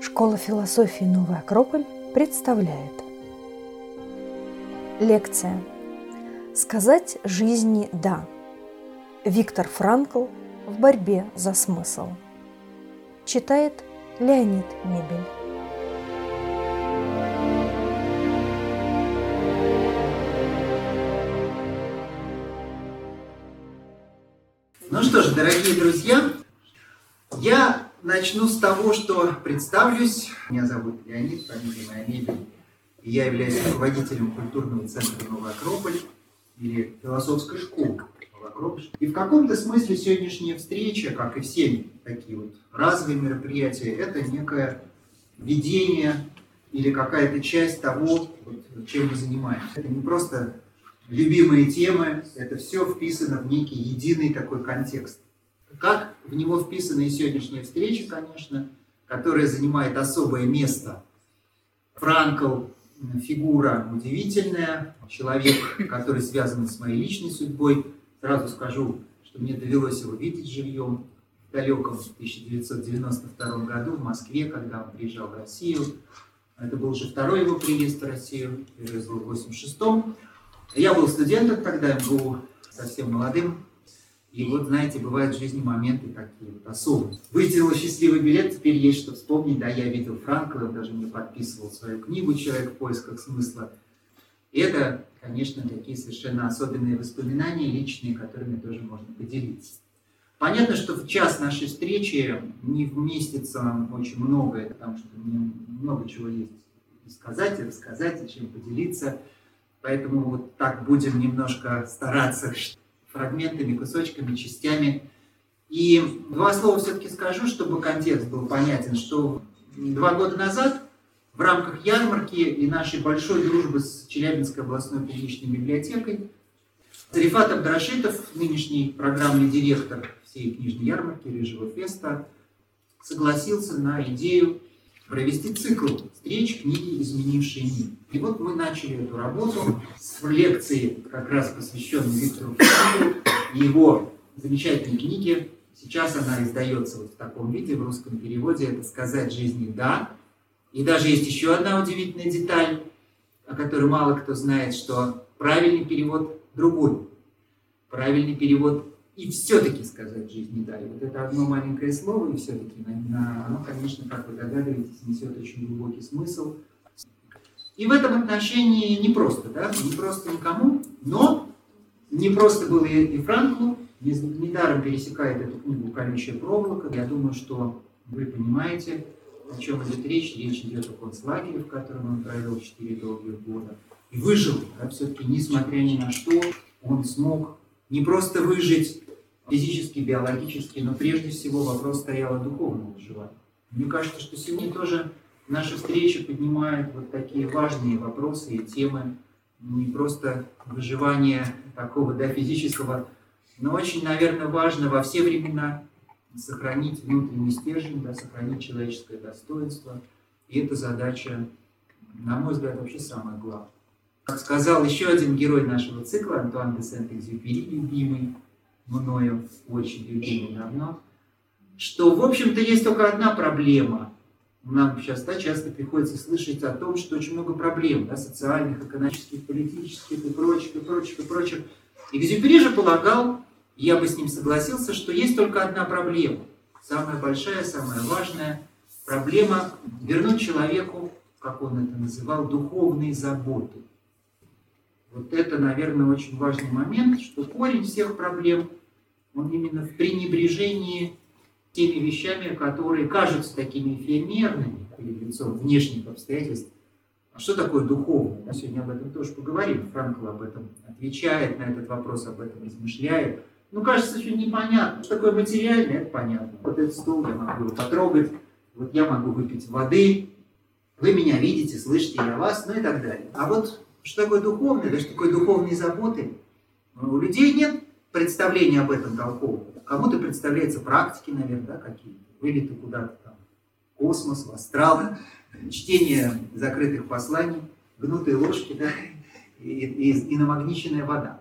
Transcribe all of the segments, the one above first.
Школа философии «Новый Акрополь» представляет. Лекция. «Сказать жизни «да» Виктор Франкл в борьбе за смысл. Читает Леонид Мебель дорогие друзья, я начну с того, что представлюсь. Меня зовут Леонид, фамилия моя Мебель. И я являюсь руководителем культурного центра «Новый Акрополь» или философской школы «Новый Акрополь». И в каком-то смысле сегодняшняя встреча, как и все такие вот разовые мероприятия, это некое видение или какая-то часть того, чем мы занимаемся. Это не просто любимые темы, это все вписано в некий единый такой контекст. Как в него вписана и сегодняшняя встреча, конечно, которая занимает особое место. Франкл фигура удивительная, человек, который связан с моей личной судьбой. Сразу скажу, что мне довелось его видеть живьем в далеком 1992 году в Москве, когда он приезжал в Россию. Это был уже второй его приезд в Россию, первый был в 86-м. Я был студентом тогда, был совсем молодым и вот, знаете, бывают в жизни моменты такие вот особые. Вытянул счастливый билет, теперь есть что вспомнить. Да, я видел Франкла, даже мне подписывал свою книгу «Человек в поисках смысла». И это, конечно, такие совершенно особенные воспоминания личные, которыми тоже можно поделиться. Понятно, что в час нашей встречи не вместится очень многое, потому что мне много чего есть сказать, и рассказать, и чем поделиться. Поэтому вот так будем немножко стараться фрагментами, кусочками, частями. И два слова все-таки скажу, чтобы контекст был понятен, что два года назад в рамках ярмарки и нашей большой дружбы с Челябинской областной публичной библиотекой Зарифат Абдрашитов, нынешний программный директор всей книжной ярмарки Рыжего Феста, согласился на идею провести цикл встреч книги «Изменившие мир». И вот мы начали эту работу с лекции, как раз посвященной Виктору Франклу и его замечательной книге. Сейчас она издается вот в таком виде, в русском переводе. Это «Сказать жизни да». И даже есть еще одна удивительная деталь, о которой мало кто знает, что правильный перевод другой. Правильный перевод и все-таки сказать жизнь не дай. Вот это одно маленькое слово, и все-таки оно, конечно, как вы догадываетесь, несет очень глубокий смысл. И в этом отношении не просто, да, не просто никому, но не просто было и, Франклу, недаром пересекает эту книгу «Колючая проволока». Я думаю, что вы понимаете, о чем идет речь. Речь идет о концлагере, в котором он провел 4 долгих года. И выжил, да, все-таки, несмотря ни на что, он смог не просто выжить физически, биологически, но прежде всего вопрос стоял о духовном выживании. Мне кажется, что сегодня тоже наши встречи поднимают вот такие важные вопросы и темы, не просто выживания такого да, физического, но очень, наверное, важно во все времена сохранить внутренний стержень, да, сохранить человеческое достоинство. И эта задача, на мой взгляд, вообще самая главная. Как сказал еще один герой нашего цикла, Антуан де Сент-Экзюпери, любимый, мною очень любимый давно, что, в общем-то, есть только одна проблема. Нам сейчас да, часто приходится слышать о том, что очень много проблем, да, социальных, экономических, политических и прочих, и прочих, и прочих. Экзюпери же полагал, я бы с ним согласился, что есть только одна проблема. Самая большая, самая важная проблема – вернуть человеку, как он это называл, духовные заботы. Вот это, наверное, очень важный момент, что корень всех проблем он именно в пренебрежении теми вещами, которые кажутся такими эфемерными перед лицом внешних обстоятельств. А что такое духовное? Мы сегодня об этом тоже поговорим. Франкл об этом отвечает, на этот вопрос об этом размышляет. Ну, кажется, очень непонятно. Что такое материальное, это понятно. Вот этот стул я могу его потрогать, вот я могу выпить воды, вы меня видите, слышите, я вас, ну и так далее. А вот что такое духовное, да что такое духовные заботы, ну, у людей нет представление об этом толкового. Кому-то представляется практики, наверное, да, какие-то, вылеты куда-то там, космос, в астрал, чтение закрытых посланий, гнутые ложки, да, и, и, и намагниченная вода.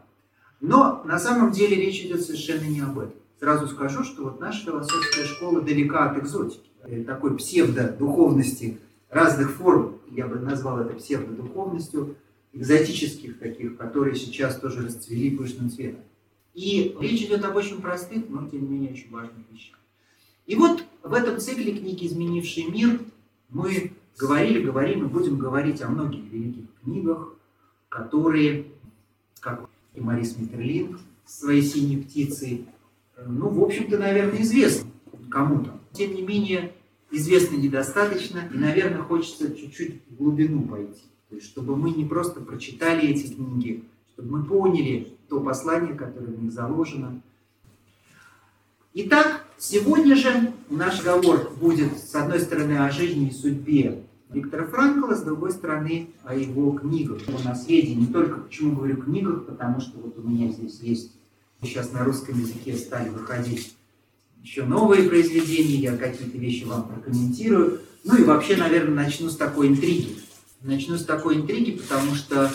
Но на самом деле речь идет совершенно не об этом. Сразу скажу, что вот наша философская школа далека от экзотики, такой псевдо-духовности разных форм, я бы назвал это псевдодуховностью, экзотических таких, которые сейчас тоже расцвели пышным цветом. И речь идет об очень простых, но тем не менее очень важных вещах. И вот в этом цикле книги «Изменивший мир» мы говорили, говорим и будем говорить о многих великих книгах, которые, как и Марис Миттерлинг своей «Синей птицей», ну, в общем-то, наверное, известны кому-то. Тем не менее, известно недостаточно, и, наверное, хочется чуть-чуть в глубину пойти. То есть, чтобы мы не просто прочитали эти книги, чтобы мы поняли то послание, которое в них заложено. Итак, сегодня же наш разговор будет, с одной стороны, о жизни и судьбе Виктора Франкла, с другой стороны, о его книгах, его наследии. Не только почему говорю книгах, потому что вот у меня здесь есть, сейчас на русском языке стали выходить еще новые произведения, я какие-то вещи вам прокомментирую. Ну и вообще, наверное, начну с такой интриги. Начну с такой интриги, потому что,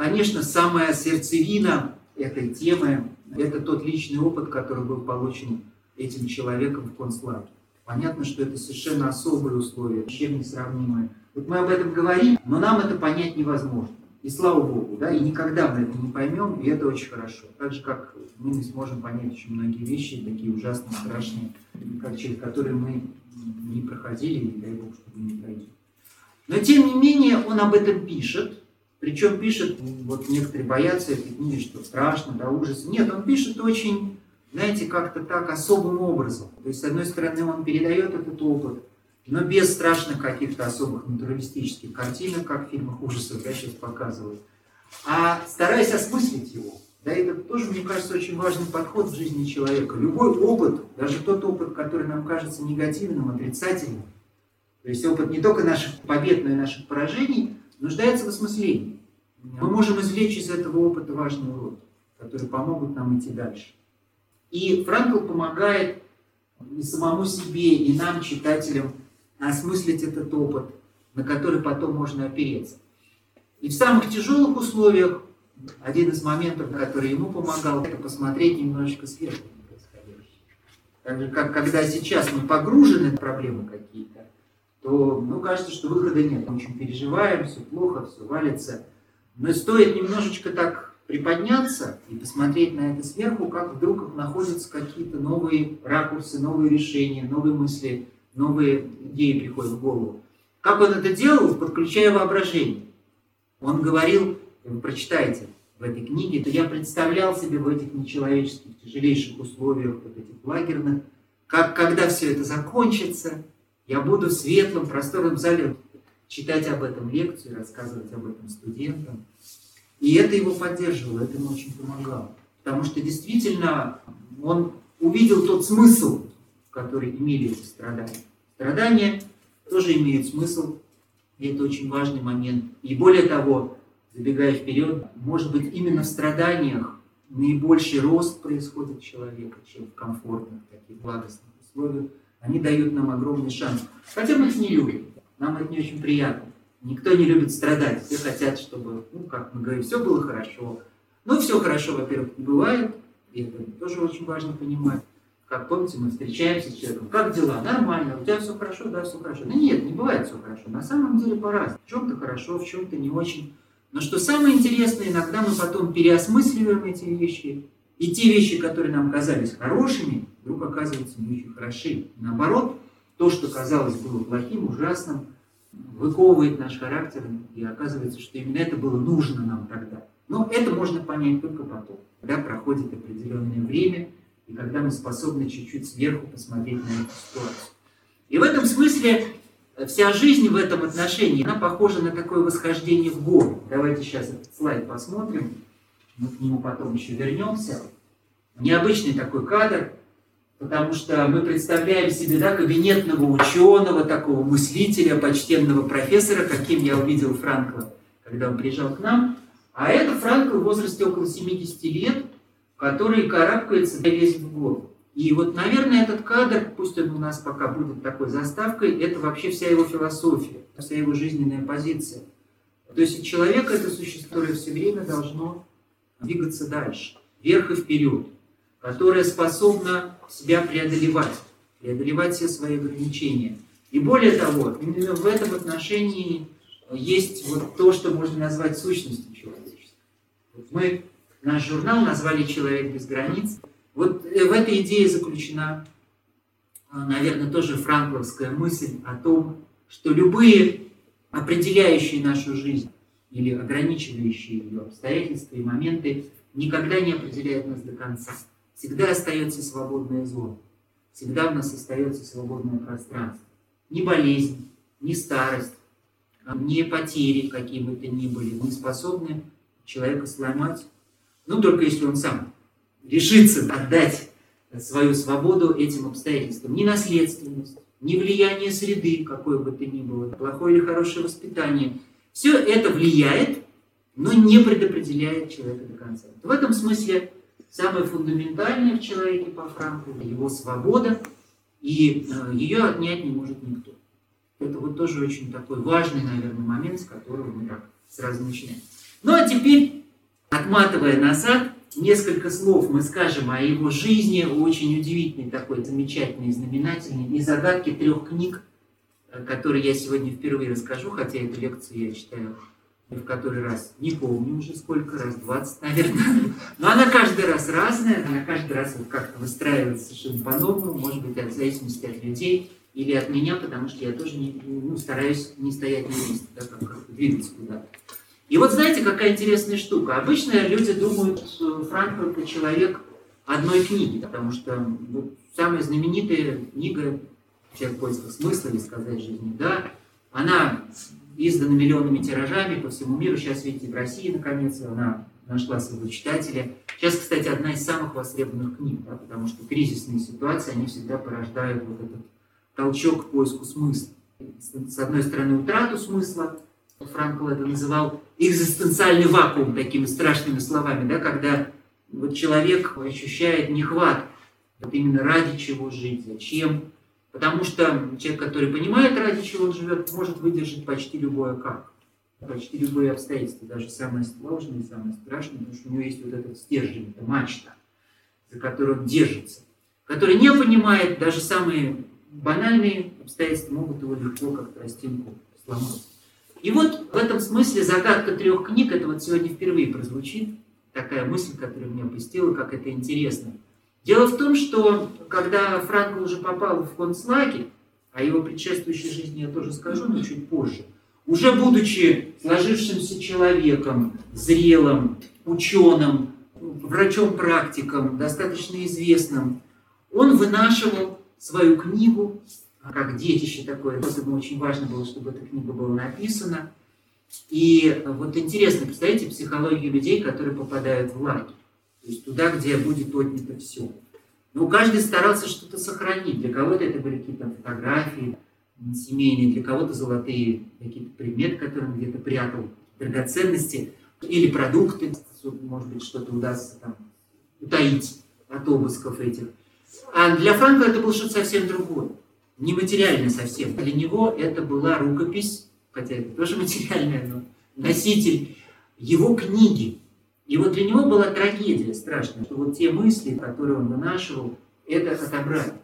конечно, самая сердцевина этой темы – это тот личный опыт, который был получен этим человеком в концлагере. Понятно, что это совершенно особые условия, чем несравнимые. Вот мы об этом говорим, но нам это понять невозможно. И слава Богу, да, и никогда мы это не поймем, и это очень хорошо. Так же, как мы не сможем понять очень многие вещи, такие ужасные, страшные, как, через которые мы не проходили, и дай Бог, чтобы не пройдем. Но тем не менее он об этом пишет, причем пишет, вот некоторые боятся этой книги, что страшно, да, ужас. Нет, он пишет очень, знаете, как-то так особым образом. То есть, с одной стороны, он передает этот опыт, но без страшных каких-то особых натуралистических картинок, как в фильмах ужасов я сейчас показываю, а стараясь осмыслить его. Да, это тоже, мне кажется, очень важный подход в жизни человека. Любой опыт, даже тот опыт, который нам кажется негативным, отрицательным, то есть опыт не только наших побед, но и наших поражений, нуждается в осмыслении. Мы можем извлечь из этого опыта важные уроки, которые помогут нам идти дальше. И Франкл помогает и самому себе, и нам, читателям, осмыслить этот опыт, на который потом можно опереться. И в самых тяжелых условиях один из моментов, который ему помогал, это посмотреть немножечко сверху на происходящее. Так же, как когда сейчас мы погружены в проблемы какие-то, то ну, кажется, что выхода нет. Мы очень переживаем, все плохо, все валится. Но стоит немножечко так приподняться и посмотреть на это сверху, как вдруг находятся какие-то новые ракурсы, новые решения, новые мысли, новые идеи приходят в голову. Как он это делал, подключая воображение. Он говорил, вы прочитаете в этой книге, то я представлял себе в этих нечеловеческих, тяжелейших условиях, вот этих лагерных, как когда все это закончится, я буду в светлом, просторном зале читать об этом лекцию, рассказывать об этом студентам. И это его поддерживало, это ему очень помогало. Потому что действительно он увидел тот смысл, который имели эти страдания. Страдания тоже имеют смысл, и это очень важный момент. И более того, забегая вперед, может быть, именно в страданиях наибольший рост происходит человека, чем в комфортных, таких благостных условиях они дают нам огромный шанс. Хотя мы их не любим, нам это не очень приятно. Никто не любит страдать, все хотят, чтобы, ну, как мы говорим, все было хорошо. Но все хорошо, во-первых, не бывает, и это тоже очень важно понимать. Как помните, мы встречаемся с человеком, как дела? Нормально, у тебя все хорошо, да, все хорошо. Да нет, не бывает все хорошо. На самом деле по-разному. В чем-то хорошо, в чем-то не очень. Но что самое интересное, иногда мы потом переосмысливаем эти вещи, и те вещи, которые нам казались хорошими, вдруг оказываются не очень хороши. Наоборот, то, что казалось было плохим, ужасным, выковывает наш характер, и оказывается, что именно это было нужно нам тогда. Но это можно понять только потом, когда проходит определенное время, и когда мы способны чуть-чуть сверху посмотреть на эту ситуацию. И в этом смысле вся жизнь в этом отношении, она похожа на такое восхождение в горы. Давайте сейчас этот слайд посмотрим мы к нему потом еще вернемся. Необычный такой кадр, потому что мы представляем себе да, кабинетного ученого, такого мыслителя, почтенного профессора, каким я увидел Франкла, когда он приезжал к нам. А это Франкл в возрасте около 70 лет, который карабкается и лезет в гору. И вот, наверное, этот кадр, пусть он у нас пока будет такой заставкой, это вообще вся его философия, вся его жизненная позиция. То есть человек это существо, которое все время должно двигаться дальше. вверх и вперед, которая способна себя преодолевать, преодолевать все свои ограничения. И более того, именно в этом отношении есть вот то, что можно назвать сущностью человечества. Вот мы наш журнал назвали «Человек без границ». Вот э, в этой идее заключена, а, наверное, тоже франкловская мысль о том, что любые определяющие нашу жизнь или ограничивающие ее обстоятельства и моменты никогда не определяют нас до конца. Всегда остается свободная зона. Всегда у нас остается свободное пространство. Ни болезнь, ни старость, ни потери, какие бы то ни были, не способны человека сломать. Ну, только если он сам решится отдать свою свободу этим обстоятельствам. Ни наследственность, ни влияние среды, какое бы то ни было, плохое или хорошее воспитание. Все это влияет, но не предопределяет человека до конца. В этом смысле самое фундаментальное в человеке по Франку – его свобода, и э, ее отнять не может никто. Это вот тоже очень такой важный, наверное, момент, с которого мы так сразу начинаем. Ну а теперь, отматывая назад, несколько слов мы скажем о его жизни, очень удивительной такой, замечательной, знаменательной, и загадки трех книг, которые я сегодня впервые расскажу, хотя эту лекцию я читаю в который раз, не помню уже сколько раз, 20, наверное. Но она каждый раз разная, она каждый раз вот как-то выстраивается совершенно по-новому, может быть, от зависимости от людей или от меня, потому что я тоже не, ну, стараюсь не стоять на месте, да, как, как двигаться куда-то. И вот знаете, какая интересная штука. Обычно люди думают, Франкфурт человек одной книги, потому что вот, самая знаменитая книга «Человек в поисках смысла» или «Сказать жизни», да, она издана миллионными тиражами по всему миру. Сейчас, видите, в России, наконец, она нашла своего читателя. Сейчас, кстати, одна из самых востребованных книг, да, потому что кризисные ситуации, они всегда порождают вот этот толчок к поиску смысла. С одной стороны, утрату смысла, Франкл это называл экзистенциальный вакуум такими страшными словами, да, когда вот человек ощущает нехват, вот именно ради чего жить, зачем. Потому что человек, который понимает, ради чего он живет, может выдержать почти любое как. Почти любые обстоятельства, даже самые сложные, самые страшные, потому что у него есть вот этот стержень, это мачта, за которую он держится, который не понимает, даже самые банальные обстоятельства могут его легко как тростинку сломать. И вот в этом смысле загадка трех книг, это вот сегодня впервые прозвучит, такая мысль, которая меня посетила, как это интересно. Дело в том, что когда Франко уже попал в концлагерь, о его предшествующей жизни я тоже скажу, но чуть позже, уже будучи сложившимся человеком, зрелым, ученым, врачом-практиком, достаточно известным, он вынашивал свою книгу как детище такое. Поэтому очень важно было, чтобы эта книга была написана. И вот интересно, представляете, психологию людей, которые попадают в лагерь. Есть туда, где будет отнято все. Но каждый старался что-то сохранить. Для кого-то это были какие-то фотографии семейные, для кого-то золотые какие-то предметы, которые он где-то прятал, драгоценности или продукты, может быть, что-то удастся там утаить от обысков этих. А для Франка это было что-то совсем другое нематериально совсем. Для него это была рукопись, хотя это тоже материальная, но носитель его книги. И вот для него была трагедия страшная, что вот те мысли, которые он вынашивал, это отобрали.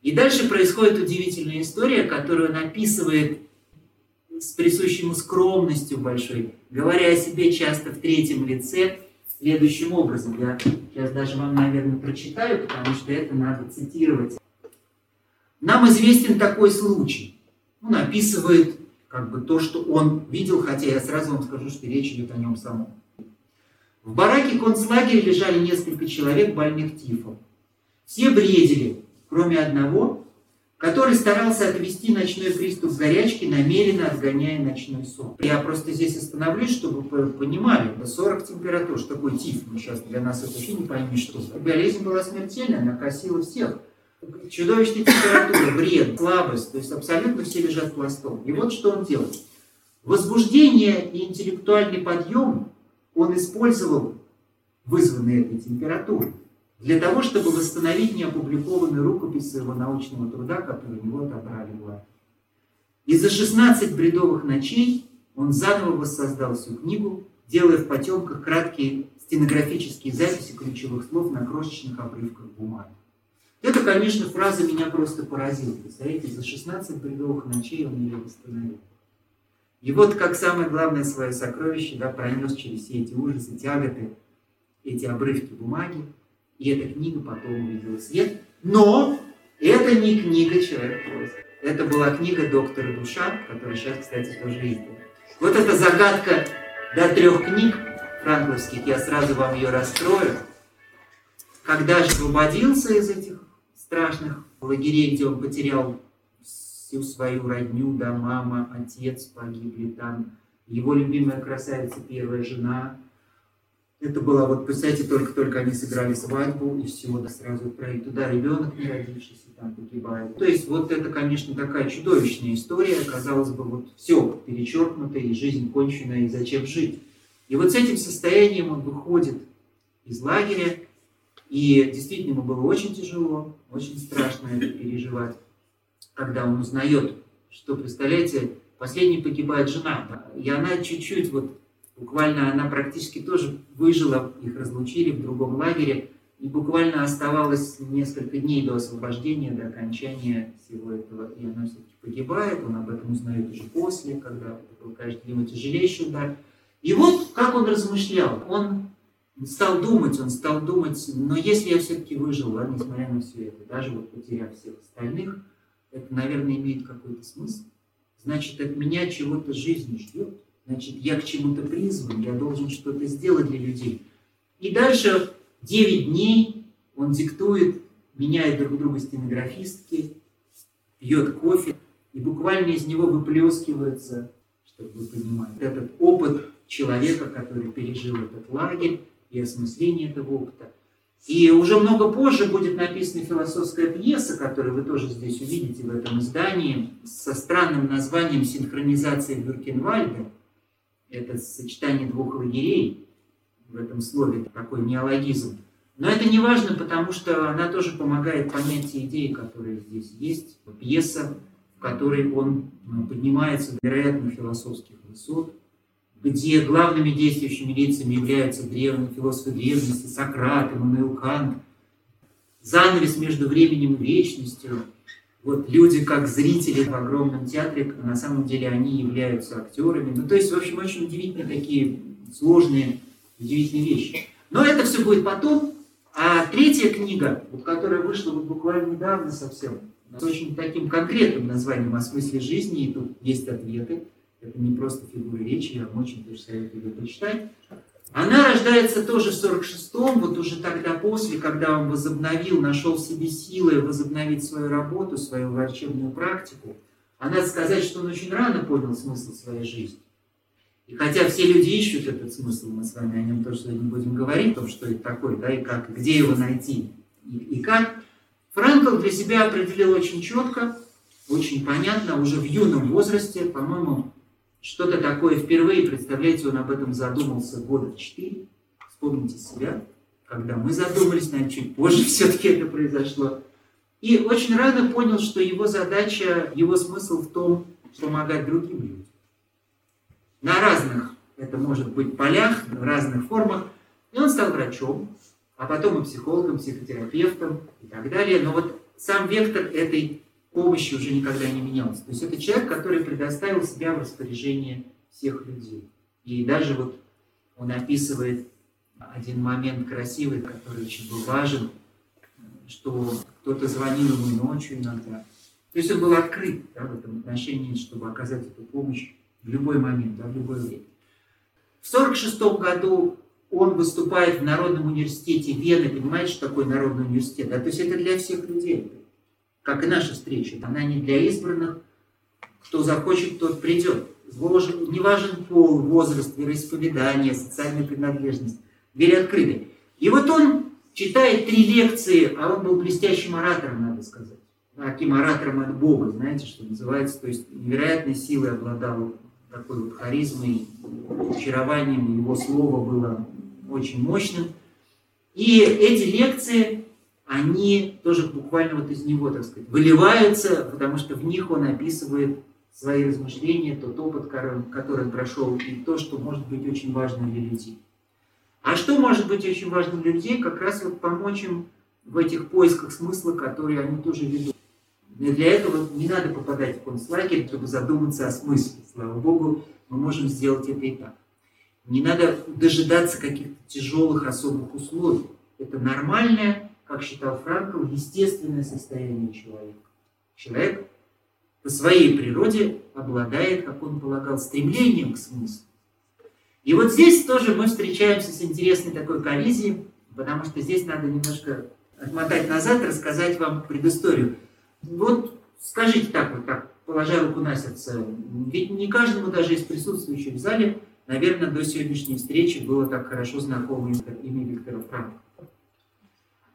И дальше происходит удивительная история, которую он описывает с присущей ему скромностью большой, говоря о себе часто в третьем лице, следующим образом. Я сейчас даже вам, наверное, прочитаю, потому что это надо цитировать. Нам известен такой случай. Он описывает как бы то, что он видел, хотя я сразу вам скажу, что речь идет о нем самом. В бараке концлагеря лежали несколько человек больных тифом. Все бредили, кроме одного, который старался отвести ночной приступ горячки, намеренно отгоняя ночной сон. Я просто здесь остановлюсь, чтобы вы понимали, это 40 температур, что такое тиф, мы сейчас для нас это вообще не пойми, что. Болезнь была смертельная, она косила всех чудовищная температура, бред, слабость, то есть абсолютно все лежат пластом. И вот что он делает. Возбуждение и интеллектуальный подъем он использовал, вызванные этой температурой, для того, чтобы восстановить неопубликованную рукопись своего научного труда, который у него отобрали власть. И за 16 бредовых ночей он заново воссоздал всю книгу, делая в потемках краткие стенографические записи ключевых слов на крошечных обрывках бумаги. Это, конечно, фраза меня просто поразила. Представляете, за 16 бредовых ночей он ее восстановил. И вот как самое главное свое сокровище да, пронес через все эти ужасы, тяготы, эти обрывки бумаги, и эта книга потом увидела свет. Но это не книга «Человек прозы». Это была книга доктора Душа, которая сейчас, кстати, тоже издана. Вот эта загадка до трех книг франкловских, я сразу вам ее раскрою. Когда же освободился из этих страшных лагерей, где он потерял всю свою родню, да, мама, отец погибли там, его любимая красавица, первая жена. Это была, вот, представьте, только-только они сыграли свадьбу, и все, да, сразу отправить туда, ребенок не родившийся там погибает. То есть, вот это, конечно, такая чудовищная история, казалось бы, вот все перечеркнуто, и жизнь кончена, и зачем жить. И вот с этим состоянием он выходит из лагеря, и действительно ему было очень тяжело, очень страшно это переживать, когда он узнает, что, представляете, последней погибает жена. И она чуть-чуть, вот буквально она практически тоже выжила, их разлучили в другом лагере, и буквально оставалось несколько дней до освобождения, до окончания всего этого. И она все-таки погибает, он об этом узнает уже после, когда был, конечно, ему тяжелейший удар. И вот как он размышлял. Он стал думать, он стал думать, но если я все-таки выжил, да, несмотря на все это, даже вот потеряв всех остальных, это, наверное, имеет какой-то смысл. Значит, от меня чего-то жизнь ждет. Значит, я к чему-то призван, я должен что-то сделать для людей. И дальше 9 дней он диктует, меняет друг друга стенографистки, пьет кофе, и буквально из него выплескивается, чтобы вы понимали, этот опыт человека, который пережил этот лагерь, и осмысление этого опыта. И уже много позже будет написана философская пьеса, которую вы тоже здесь увидите в этом издании, со странным названием «Синхронизация Бюркенвальда». Это сочетание двух лагерей в этом слове, такой неологизм. Но это не важно, потому что она тоже помогает понять те идеи, которые здесь есть. Пьеса, в которой он ну, поднимается вероятно философских высот, где главными действующими лицами являются древние философы древности, Сократ, Иммануил Кант, занавес между временем и вечностью. Вот люди, как зрители в огромном театре, на самом деле они являются актерами. Ну, то есть, в общем, очень удивительные такие сложные, удивительные вещи. Но это все будет потом. А третья книга, вот, которая вышла вот буквально недавно совсем, с очень таким конкретным названием о смысле жизни, и тут есть ответы, это не просто фигура речи, я вам очень тоже советую ее почитать. Она рождается тоже в 46-м, вот уже тогда после, когда он возобновил, нашел в себе силы возобновить свою работу, свою врачебную практику. А надо сказать, что он очень рано понял смысл своей жизни. И хотя все люди ищут этот смысл, мы с вами о нем тоже сегодня будем говорить, о том, что это такое, да, и как, где его найти, и, и как, Франкл для себя определил очень четко, очень понятно, уже в юном возрасте, по-моему, что-то такое впервые, представляете, он об этом задумался года четыре. Вспомните себя, когда мы задумались, наверное, чуть позже все-таки это произошло. И очень рано понял, что его задача, его смысл в том, помогать другим людям. На разных, это может быть полях, в разных формах. И он стал врачом, а потом и психологом, психотерапевтом и так далее. Но вот сам вектор этой помощи уже никогда не менялся. То есть это человек, который предоставил себя в распоряжение всех людей. И даже вот он описывает один момент красивый, который очень был важен, что кто-то звонил ему ночью иногда. То есть он был открыт да, в этом отношении, чтобы оказать эту помощь в любой момент, да, в любое время. В 1946 году он выступает в Народном университете Вены. Понимаете, что такое Народный университет? Да? То есть это для всех людей как и наша встреча. Она не для избранных. Кто захочет, тот придет. Не важен пол, возраст, вероисповедание, социальная принадлежность. Двери открыты. И вот он читает три лекции, а он был блестящим оратором, надо сказать. Таким оратором от Бога, знаете, что называется. То есть невероятной силой обладал такой вот харизмой, очарованием. Его слово было очень мощным. И эти лекции они тоже буквально вот из него, так сказать, выливаются, потому что в них он описывает свои размышления, тот опыт, который он прошел, и то, что может быть очень важно для людей. А что может быть очень важно для людей? Как раз вот помочь им в этих поисках смысла, которые они тоже ведут. И для этого не надо попадать в концлагерь, чтобы задуматься о смысле. Слава Богу, мы можем сделать это и так. Не надо дожидаться каких-то тяжелых особых условий. Это нормальное, как считал Франкл, естественное состояние человека. Человек по своей природе обладает, как он полагал, стремлением к смыслу. И вот здесь тоже мы встречаемся с интересной такой коллизией, потому что здесь надо немножко отмотать назад, рассказать вам предысторию. Вот скажите так вот, так, положа руку на сердце, ведь не каждому даже из присутствующих в зале, наверное, до сегодняшней встречи было так хорошо знакомо имя Виктора Франка.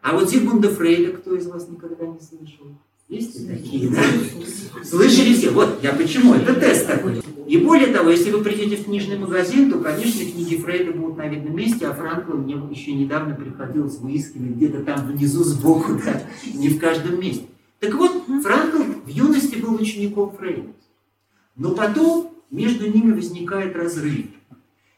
А вот Зигмунда Фрейда кто из вас никогда не слышал? Есть и такие, да? Слышали все? Вот, я почему? Это тест такой. И более того, если вы придете в книжный магазин, то, конечно, книги Фрейда будут на видном месте, а Франкла мне еще недавно приходилось выискивать где-то там внизу сбоку, да, не в каждом месте. Так вот, Франкл в юности был учеником Фрейда. Но потом между ними возникает разрыв.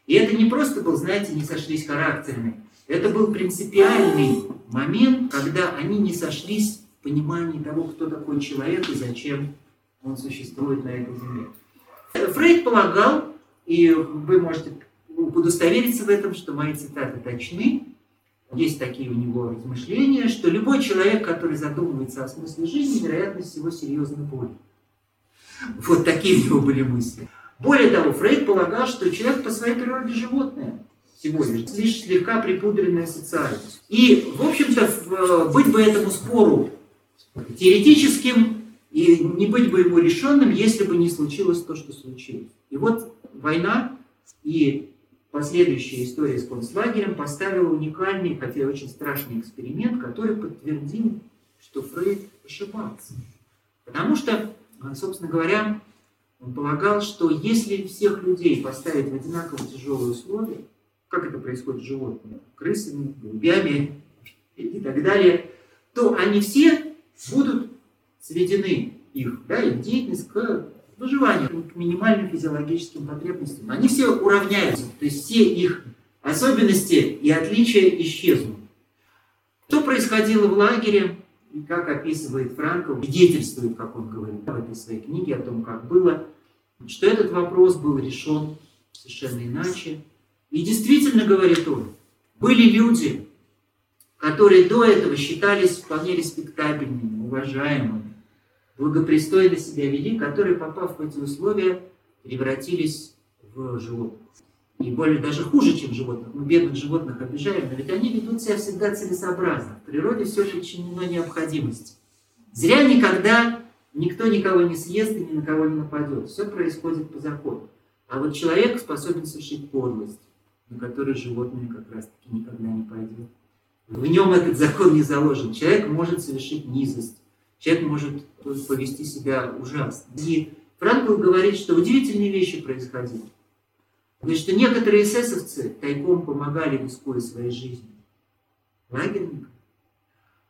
И это не просто был, знаете, не сошлись характерами. Это был принципиальный момент, когда они не сошлись в понимании того, кто такой человек и зачем он существует на этой земле. Фрейд полагал, и вы можете удостовериться в этом, что мои цитаты точны, есть такие у него размышления, что любой человек, который задумывается о смысле жизни, вероятность всего серьезно болен. Вот такие у него были мысли. Более того, Фрейд полагал, что человек по своей природе животное всего лишь, слегка припудренная социальность. И, в общем-то, быть бы этому спору теоретическим и не быть бы ему решенным, если бы не случилось то, что случилось. И вот война и последующая история с концлагерем поставила уникальный, хотя и очень страшный эксперимент, который подтвердил, что Фрейд ошибался. Потому что, собственно говоря, он полагал, что если всех людей поставить в одинаково тяжелые условия, как это происходит с животными, крысами, голубями и так далее, то они все будут сведены, их, да, их деятельность к выживанию, к минимальным физиологическим потребностям. Они все уравняются, то есть все их особенности и отличия исчезнут. Что происходило в лагере, и как описывает Франкл, свидетельствует, как он говорит в этой своей книге о том, как было, что этот вопрос был решен совершенно иначе. И действительно, говорит он, были люди, которые до этого считались вполне респектабельными, уважаемыми, благопристойно себя вели, которые, попав в эти условия, превратились в животных. И более даже хуже, чем животных. Мы бедных животных обижаем, но ведь они ведут себя всегда целесообразно. В природе все подчинено необходимости. Зря никогда никто никого не съест и ни на кого не нападет. Все происходит по закону. А вот человек способен совершить подлость, на которую животное как раз-таки никогда не пойдет. В нем этот закон не заложен. Человек может совершить низость, человек может повести себя ужасно. И Франкл говорит, что удивительные вещи происходили. Говорит, что некоторые эсэсовцы тайком помогали, рискуя своей жизнью, лагерникам,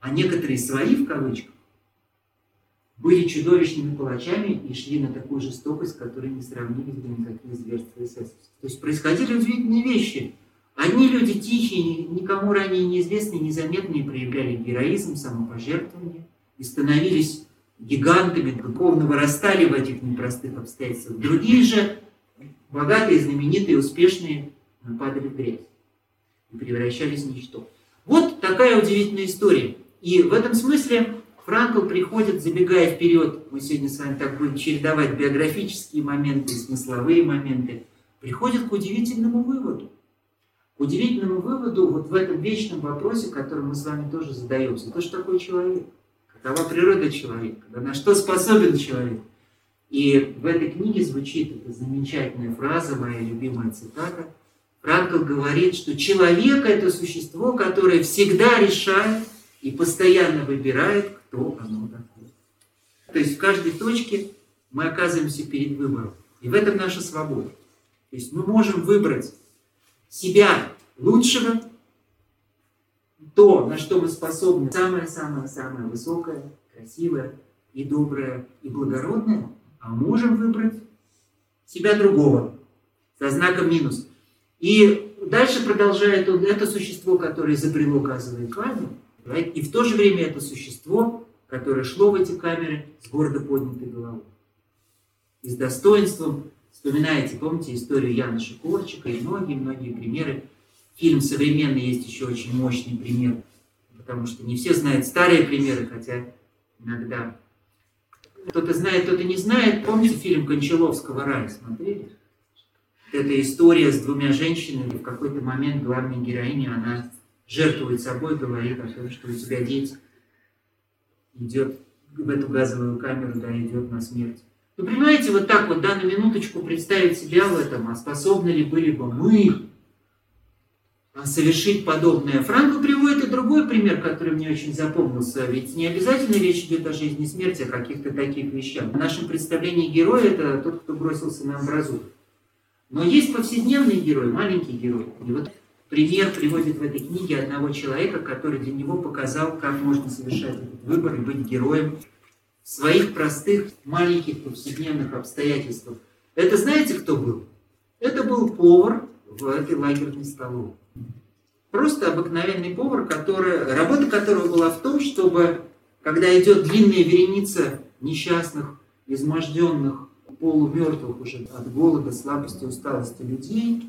а некоторые свои, в кавычках, были чудовищными палачами и шли на такую жестокость, которой не сравнились бы никакие зверства эсэсовцев. То есть происходили удивительные вещи. Одни люди тихие, никому ранее неизвестные, незаметные, проявляли героизм, самопожертвование и становились гигантами, духовно вырастали в этих непростых обстоятельствах. Другие же, богатые, знаменитые, успешные, падали в грязь и превращались в ничто. Вот такая удивительная история. И в этом смысле Франкл приходит, забегая вперед, мы сегодня с вами так будем чередовать биографические моменты смысловые моменты, приходит к удивительному выводу. К удивительному выводу вот в этом вечном вопросе, который мы с вами тоже задаемся. То, что такое человек? Какова природа человека? На что способен человек? И в этой книге звучит эта замечательная фраза, моя любимая цитата. Франкл говорит, что человек – это существо, которое всегда решает и постоянно выбирает, кто оно такое. То есть в каждой точке мы оказываемся перед выбором. И в этом наша свобода. То есть мы можем выбрать себя лучшего, то, на что мы способны, самое-самое-самое высокое, красивое и доброе и благородное, а можем выбрать себя другого, со знаком минус. И дальше продолжает он, это существо, которое изобрело газовые камеры, и в то же время это существо, которое шло в эти камеры с гордо поднятой головой. И с достоинством, вспоминаете, помните историю Яна Шикорчика и многие-многие примеры. Фильм современный есть еще очень мощный пример, потому что не все знают старые примеры, хотя иногда кто-то знает, кто-то не знает. Помните фильм Кончаловского «Рай» смотрели? Это история с двумя женщинами. В какой-то момент главная героиня, она жертвует собой, говорит о том, что у тебя дети идет в эту газовую камеру, да, идет на смерть. Вы понимаете, вот так вот, да, на минуточку представить себя в этом, а способны ли были бы мы совершить подобное. Франко приводит и другой пример, который мне очень запомнился. Ведь не обязательно речь идет о жизни и смерти, о каких-то таких вещах. В нашем представлении герой – это тот, кто бросился на амбразуру. Но есть повседневный герой, маленький герой. И вот пример приводит в этой книге одного человека, который для него показал, как можно совершать этот выбор и быть героем в своих простых, маленьких повседневных обстоятельствах. Это знаете, кто был? Это был повар в этой лагерной столовой. Просто обыкновенный повар, который, работа которого была в том, чтобы, когда идет длинная вереница несчастных, изможденных, полумертвых уже от голода, слабости, усталости людей,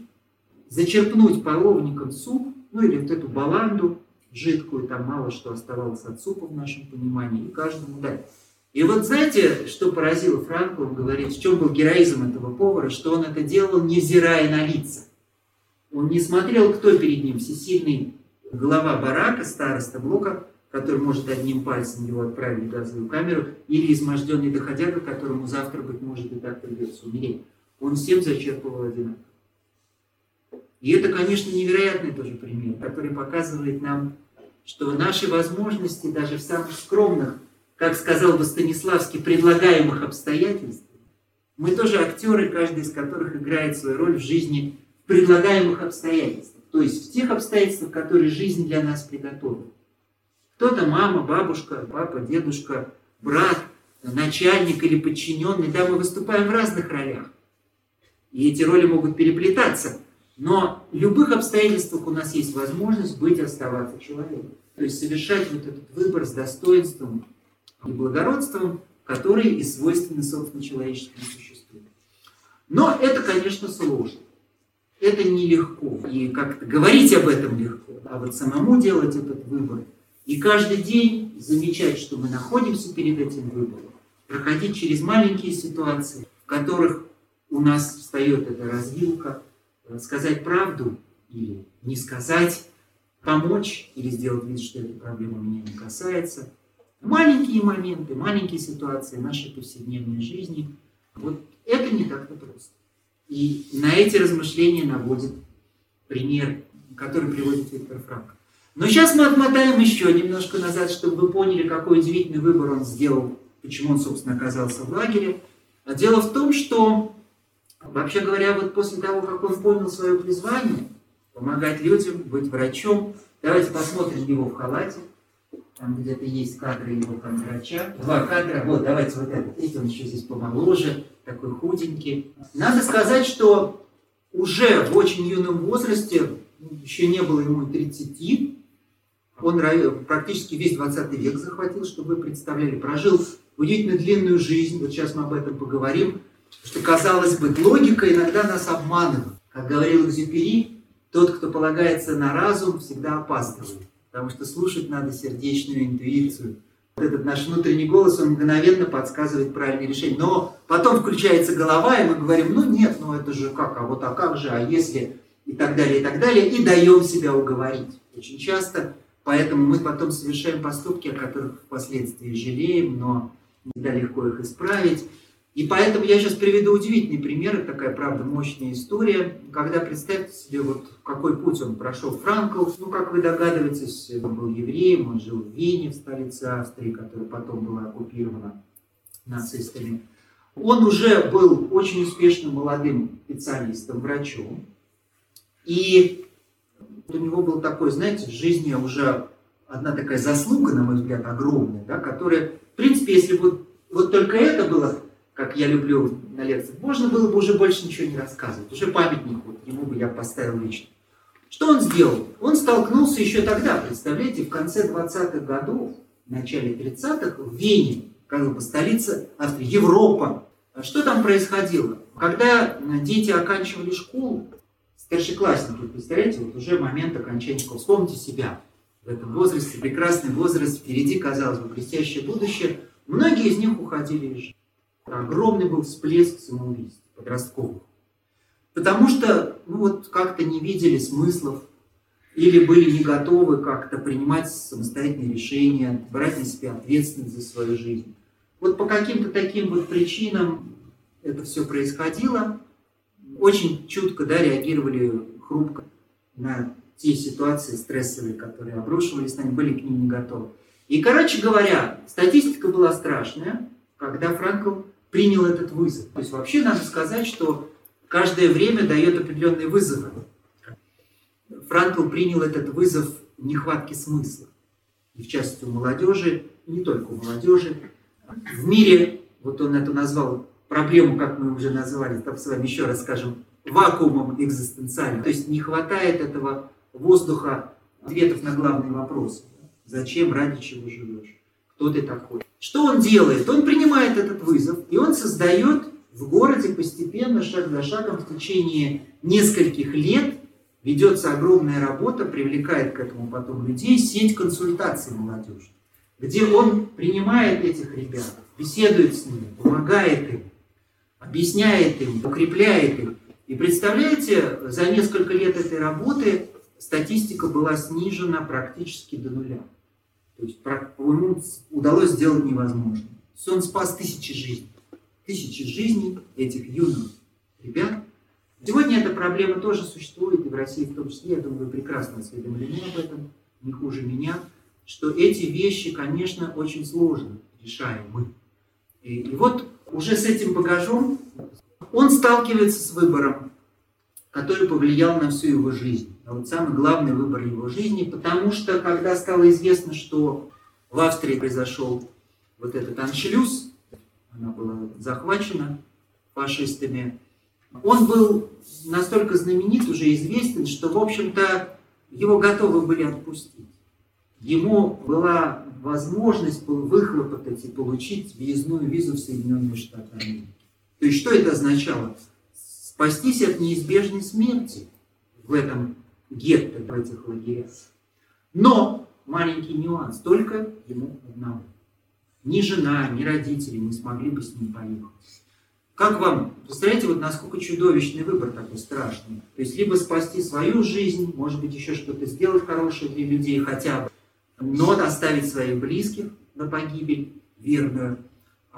зачерпнуть половником суп, ну или вот эту баланду жидкую, там мало что оставалось от супа в нашем понимании, и каждому дать. И вот знаете, что поразило Франко, он говорит, в чем был героизм этого повара, что он это делал, невзирая на лица. Он не смотрел, кто перед ним, всесильный глава барака, староста блока, который может одним пальцем его отправить в газовую камеру, или изможденный доходяга, которому завтра, быть может, и так придется умереть. Он всем зачерпывал одинаково. И это, конечно, невероятный тоже пример, который показывает нам, что наши возможности даже в самых скромных, как сказал бы Станиславский, предлагаемых обстоятельствах, мы тоже актеры, каждый из которых играет свою роль в жизни предлагаемых обстоятельствах. То есть в тех обстоятельствах, которые жизнь для нас приготовила. Кто-то мама, бабушка, папа, дедушка, брат, начальник или подчиненный. Да, мы выступаем в разных ролях. И эти роли могут переплетаться. Но в любых обстоятельствах у нас есть возможность быть, оставаться человеком. То есть совершать вот этот выбор с достоинством и благородством, которые и свойственны, собственно, человеческому существу. Но это, конечно, сложно это нелегко. И как-то говорить об этом легко, а вот самому делать этот выбор. И каждый день замечать, что мы находимся перед этим выбором, проходить через маленькие ситуации, в которых у нас встает эта развилка, сказать правду или не сказать, помочь или сделать вид, что эта проблема меня не касается. Маленькие моменты, маленькие ситуации нашей повседневной жизни. Вот это не так-то просто. И на эти размышления наводит пример, который приводит Виктор Франк. Но сейчас мы отмотаем еще немножко назад, чтобы вы поняли, какой удивительный выбор он сделал, почему он, собственно, оказался в лагере. А дело в том, что, вообще говоря, вот после того, как он понял свое призвание, помогать людям, быть врачом, давайте посмотрим его в халате. Там где-то есть кадры его как врача. Два кадра. Вот, давайте вот этот. Видите, он еще здесь помоложе такой худенький. Надо сказать, что уже в очень юном возрасте, еще не было ему 30, он практически весь 20 век захватил, чтобы вы представляли, прожил удивительно длинную жизнь, вот сейчас мы об этом поговорим, что, казалось бы, логика иногда нас обманывает. Как говорил Экзюпери, тот, кто полагается на разум, всегда опаздывает, потому что слушать надо сердечную интуицию – этот наш внутренний голос, он мгновенно подсказывает правильное решение. Но потом включается голова, и мы говорим, ну нет, ну это же как, а вот а как же, а если, и так далее, и так далее, и даем себя уговорить. Очень часто, поэтому мы потом совершаем поступки, о которых впоследствии жалеем, но всегда легко их исправить. И поэтому я сейчас приведу удивительный пример, такая, правда, мощная история, когда, представьте себе, вот какой путь он прошел. Франкл, ну, как вы догадываетесь, он был евреем, он жил в Вене, в столице Австрии, которая потом была оккупирована нацистами. Он уже был очень успешным молодым специалистом, врачом. И у него был такой, знаете, в жизни уже одна такая заслуга, на мой взгляд, огромная, да, которая, в принципе, если бы вот только это было как я люблю на лекциях, можно было бы уже больше ничего не рассказывать. Уже памятник вот ему бы я поставил лично. Что он сделал? Он столкнулся еще тогда, представляете, в конце 20-х годов, в начале 30-х, в Вене, как бы столица Австрии, Европа. А что там происходило? Когда дети оканчивали школу, старшеклассники, представляете, вот уже момент окончания школы, вспомните себя в этом возрасте, прекрасный возраст, впереди, казалось бы, блестящее будущее, многие из них уходили из жизни. Огромный был всплеск самоубийств подростковых. Потому что, ну вот, как-то не видели смыслов, или были не готовы как-то принимать самостоятельные решения, брать на себя ответственность за свою жизнь. Вот по каким-то таким вот причинам это все происходило. Очень чутко да, реагировали хрупко на те ситуации стрессовые, которые обрушивались на них, были к ним не готовы. И, короче говоря, статистика была страшная, когда Франкл принял этот вызов. То есть вообще надо сказать, что каждое время дает определенные вызовы. Франкл принял этот вызов нехватки смысла. И в частности у молодежи, и не только у молодежи. В мире, вот он это назвал, проблему, как мы уже назвали, там с вами еще раз скажем, вакуумом экзистенциальным. То есть не хватает этого воздуха ответов на главные вопросы. Зачем, ради чего живешь? Кто ты такой? Что он делает? Он принимает этот вызов, и он создает в городе постепенно, шаг за шагом, в течение нескольких лет ведется огромная работа, привлекает к этому потом людей, сеть консультаций молодежи, где он принимает этих ребят, беседует с ними, помогает им, объясняет им, укрепляет их. И представляете, за несколько лет этой работы статистика была снижена практически до нуля. То есть ему удалось сделать невозможное. Он спас тысячи жизней. Тысячи жизней этих юных ребят. Сегодня эта проблема тоже существует, и в России в том числе, я думаю, вы прекрасно осведомлены об этом, не хуже меня, что эти вещи, конечно, очень сложно решаемы. И, и вот уже с этим багажом он сталкивается с выбором, который повлиял на всю его жизнь. А вот самый главный выбор его жизни, потому что когда стало известно, что в Австрии произошел вот этот аншлюз, она была захвачена фашистами, он был настолько знаменит, уже известен, что, в общем-то, его готовы были отпустить. Ему была возможность выхлопотать и получить въездную визу в Соединенные Штаты Америки. То есть что это означало? Спастись от неизбежной смерти в этом гетто, в этих лагерях. Но маленький нюанс, только ему одному. Ни жена, ни родители не смогли бы с ним поехать. Как вам, представляете, вот насколько чудовищный выбор такой страшный? То есть либо спасти свою жизнь, может быть, еще что-то сделать хорошее для людей хотя бы, но оставить своих близких на погибель верную,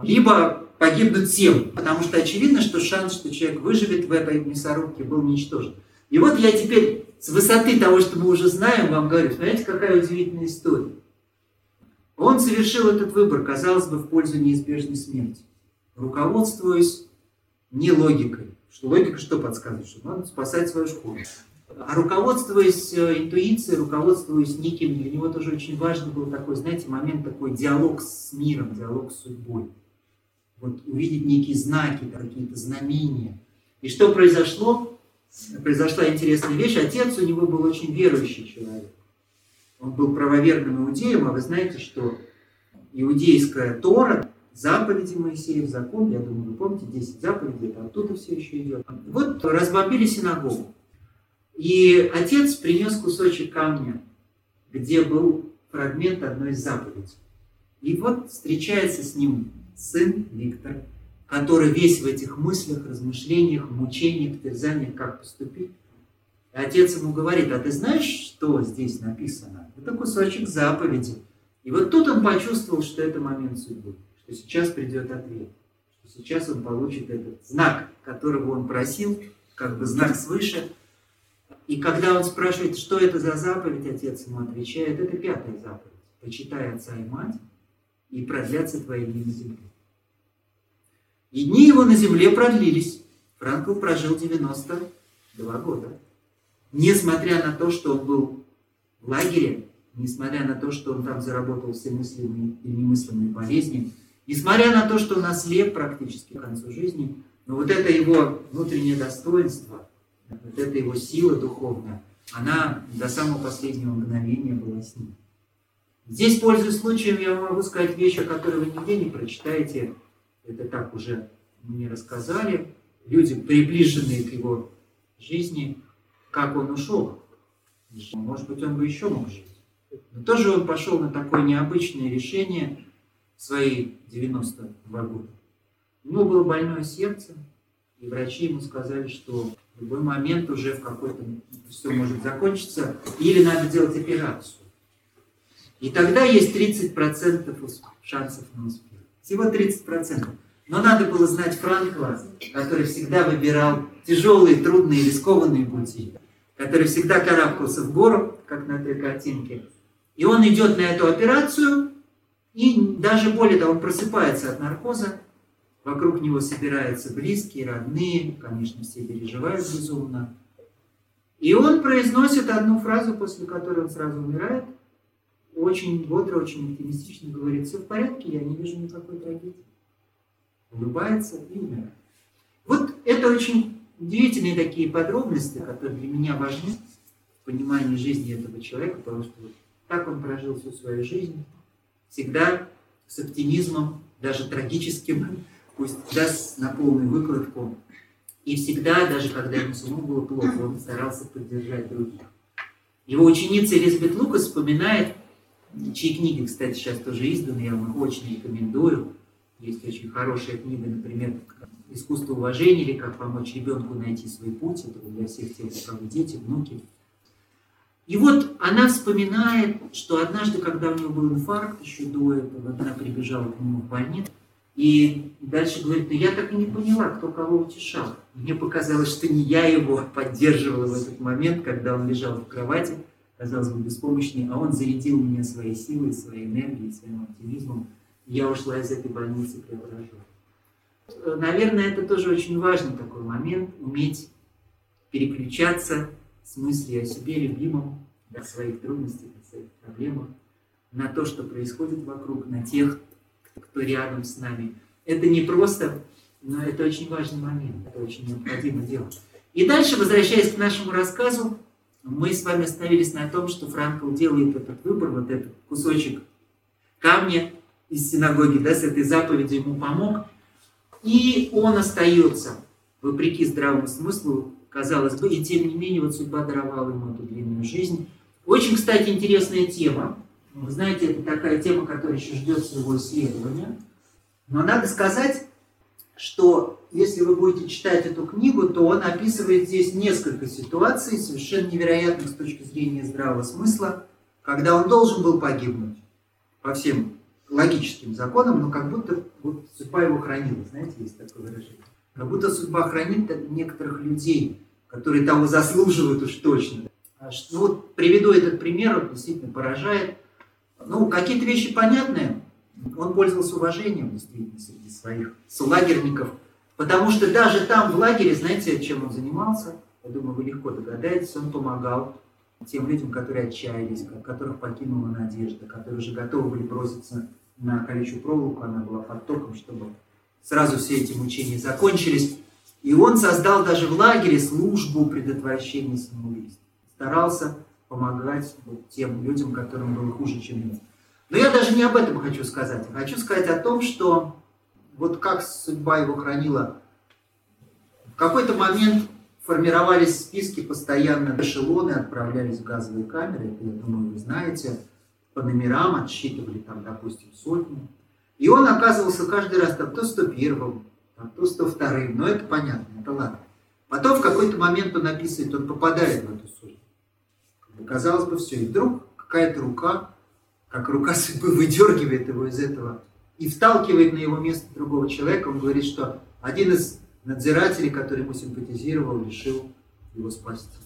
либо погибнуть всем, потому что очевидно, что шанс, что человек выживет в этой мясорубке, был ничтожен. И вот я теперь с высоты того, что мы уже знаем, вам говорю, смотрите, какая удивительная история. Он совершил этот выбор, казалось бы, в пользу неизбежной смерти, руководствуясь не логикой. Что логика что подсказывает? Что надо спасать свою школу. А руководствуясь э, интуицией, руководствуясь неким, для него тоже очень важный был такой, знаете, момент такой диалог с миром, диалог с судьбой. Вот увидеть некие знаки, какие-то знамения. И что произошло? Произошла интересная вещь. Отец у него был очень верующий человек. Он был правоверным иудеем, а вы знаете, что иудейская Тора, заповеди Моисеев, закон, я думаю, вы помните, 10 заповедей, это оттуда все еще идет. Вот разбомбили синагогу. И отец принес кусочек камня, где был фрагмент одной из заповедей. И вот встречается с ним сын Виктор, который весь в этих мыслях, размышлениях, мучениях, терзаниях, как поступить. И отец ему говорит, а ты знаешь, что здесь написано? Это кусочек заповеди. И вот тут он почувствовал, что это момент судьбы, что сейчас придет ответ, что сейчас он получит этот знак, которого он просил, как бы знак свыше – и когда он спрашивает, что это за заповедь, отец ему отвечает, это пятая заповедь. Почитай отца и мать, и продлятся твои дни на земле. И дни его на земле продлились. Франкл прожил 92 года. Несмотря на то, что он был в лагере, несмотря на то, что он там заработал все мыслимые и немыслимые болезни, несмотря на то, что он ослеп практически к концу жизни, но вот это его внутреннее достоинство – вот эта его сила духовная, она до самого последнего мгновения была с ним. Здесь, пользуясь случаем, я могу сказать вещь, о которой вы нигде не прочитаете. Это так уже мне рассказали. Люди, приближенные к его жизни, как он ушел. Может быть, он бы еще мог жить. Но тоже он пошел на такое необычное решение в свои 92 года. У него было больное сердце, и врачи ему сказали, что в любой момент уже в какой-то все может закончиться, или надо делать операцию. И тогда есть 30% шансов на успех. Всего 30%. Но надо было знать Франкла, который всегда выбирал тяжелые, трудные, рискованные пути, который всегда карабкался в гору, как на этой картинке. И он идет на эту операцию, и даже более того, он просыпается от наркоза, вокруг него собираются близкие, родные, конечно, все переживают безумно. И он произносит одну фразу, после которой он сразу умирает – очень бодро, очень оптимистично говорит, все в порядке, я не вижу никакой трагедии. Улыбается и умирает. Вот это очень удивительные такие подробности, которые для меня важны в понимании жизни этого человека, потому что вот так он прожил всю свою жизнь, всегда с оптимизмом, даже трагическим, пусть даст на полную выкладку. И всегда, даже когда ему самому было плохо, он старался поддержать других. Его ученица Элизабет Лукас вспоминает чьи книги, кстати, сейчас тоже изданы, я вам их очень рекомендую. Есть очень хорошая книга, например, «Искусство уважения» или «Как помочь ребенку найти свой путь». Это для всех тех, у кого дети, внуки. И вот она вспоминает, что однажды, когда у нее был инфаркт, еще до этого, она прибежала к нему в больницу, и дальше говорит, ну я так и не поняла, кто кого утешал. Мне показалось, что не я его поддерживала в этот момент, когда он лежал в кровати, казалось бы, беспомощный, а он зарядил меня своей силой, своей энергией, своим оптимизмом. Я ушла из этой больницы преображенной. Наверное, это тоже очень важный такой момент, уметь переключаться с мысли о себе любимом, о своих трудностях, о своих проблемах, на то, что происходит вокруг, на тех, кто рядом с нами. Это не просто, но это очень важный момент, это очень необходимо делать. И дальше, возвращаясь к нашему рассказу, мы с вами остановились на том, что Франкл делает этот выбор, вот этот кусочек камня из синагоги, да, с этой заповедью ему помог, и он остается, вопреки здравому смыслу, казалось бы, и тем не менее вот судьба даровала ему эту длинную жизнь. Очень, кстати, интересная тема. Вы знаете, это такая тема, которая еще ждет своего исследования. Но надо сказать, что если вы будете читать эту книгу, то он описывает здесь несколько ситуаций, совершенно невероятных с точки зрения здравого смысла, когда он должен был погибнуть по всем логическим законам, но как будто вот, судьба его хранила. Знаете, есть такое выражение. Как будто судьба хранит некоторых людей, которые того заслуживают уж точно. Ну вот приведу этот пример, он действительно поражает. Ну, какие-то вещи понятные, он пользовался уважением действительно среди своих солагерников, потому что даже там в лагере, знаете, чем он занимался? Я думаю, вы легко догадаетесь, он помогал тем людям, которые отчаялись, которых покинула надежда, которые уже готовы были броситься на колючую проволоку, она была под током, чтобы сразу все эти мучения закончились. И он создал даже в лагере службу предотвращения самоубийств. Старался помогать вот тем людям, которым было хуже, чем ему. Но я даже не об этом хочу сказать. хочу сказать о том, что вот как судьба его хранила, в какой-то момент формировались списки постоянно, эшелоны отправлялись в газовые камеры, это, я думаю, вы знаете, по номерам отсчитывали там, допустим, сотню. И он оказывался каждый раз там то 101-м, то 102-м, но это понятно, это ладно. Потом в какой-то момент он описывает, он попадает в эту сотню. Казалось бы, все. И вдруг какая-то рука как рука судьбы выдергивает его из этого и вталкивает на его место другого человека. Он говорит, что один из надзирателей, который ему симпатизировал, решил его спасти.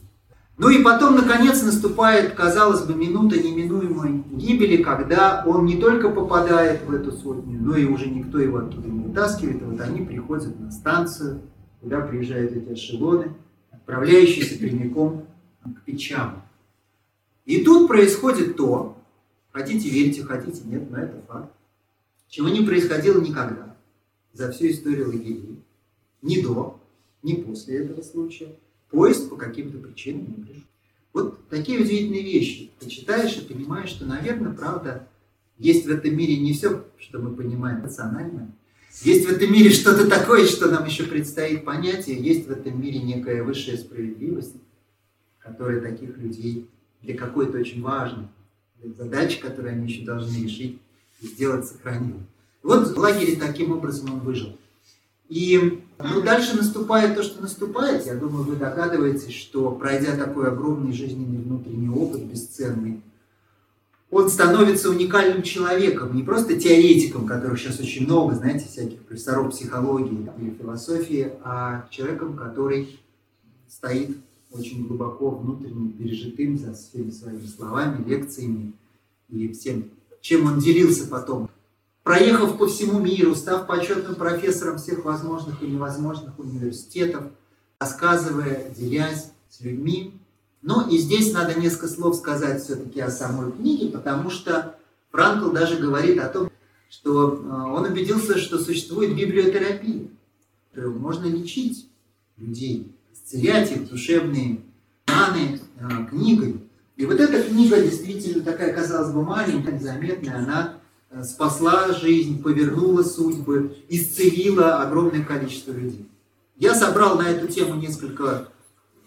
Ну и потом, наконец, наступает, казалось бы, минута неминуемой гибели, когда он не только попадает в эту сотню, но и уже никто его оттуда не вытаскивает. И вот они приходят на станцию, куда приезжают эти эшелоны, отправляющиеся прямиком к печам. И тут происходит то, Хотите верьте, хотите нет, но это факт. Чего не происходило никогда за всю историю лагерей. Ни до, ни после этого случая. Поезд по каким-то причинам не пришел. Вот такие удивительные вещи. Ты читаешь и понимаешь, что, наверное, правда, есть в этом мире не все, что мы понимаем рационально. Есть в этом мире что-то такое, что нам еще предстоит понять, и есть в этом мире некая высшая справедливость, которая таких людей для какой-то очень важной задачи, которые они еще должны решить сделать, сохранила. Вот в лагере таким образом он выжил. И ну, дальше наступает то, что наступает. Я думаю, вы догадываетесь, что пройдя такой огромный жизненный внутренний опыт, бесценный, он становится уникальным человеком, не просто теоретиком, которых сейчас очень много, знаете, всяких профессоров психологии или философии, а человеком, который стоит очень глубоко внутренне пережитым за всеми своими словами, лекциями и всем, чем он делился потом проехав по всему миру, став почетным профессором всех возможных и невозможных университетов, рассказывая, делясь с людьми. Ну и здесь надо несколько слов сказать все-таки о самой книге, потому что Франкл даже говорит о том, что э, он убедился, что существует библиотерапия. Можно лечить людей, исцелять их душевные раны э, книгой. И вот эта книга действительно такая, казалось бы, маленькая, незаметная, она Э, спасла жизнь, повернула судьбы, исцелила огромное количество людей. Я собрал на эту тему несколько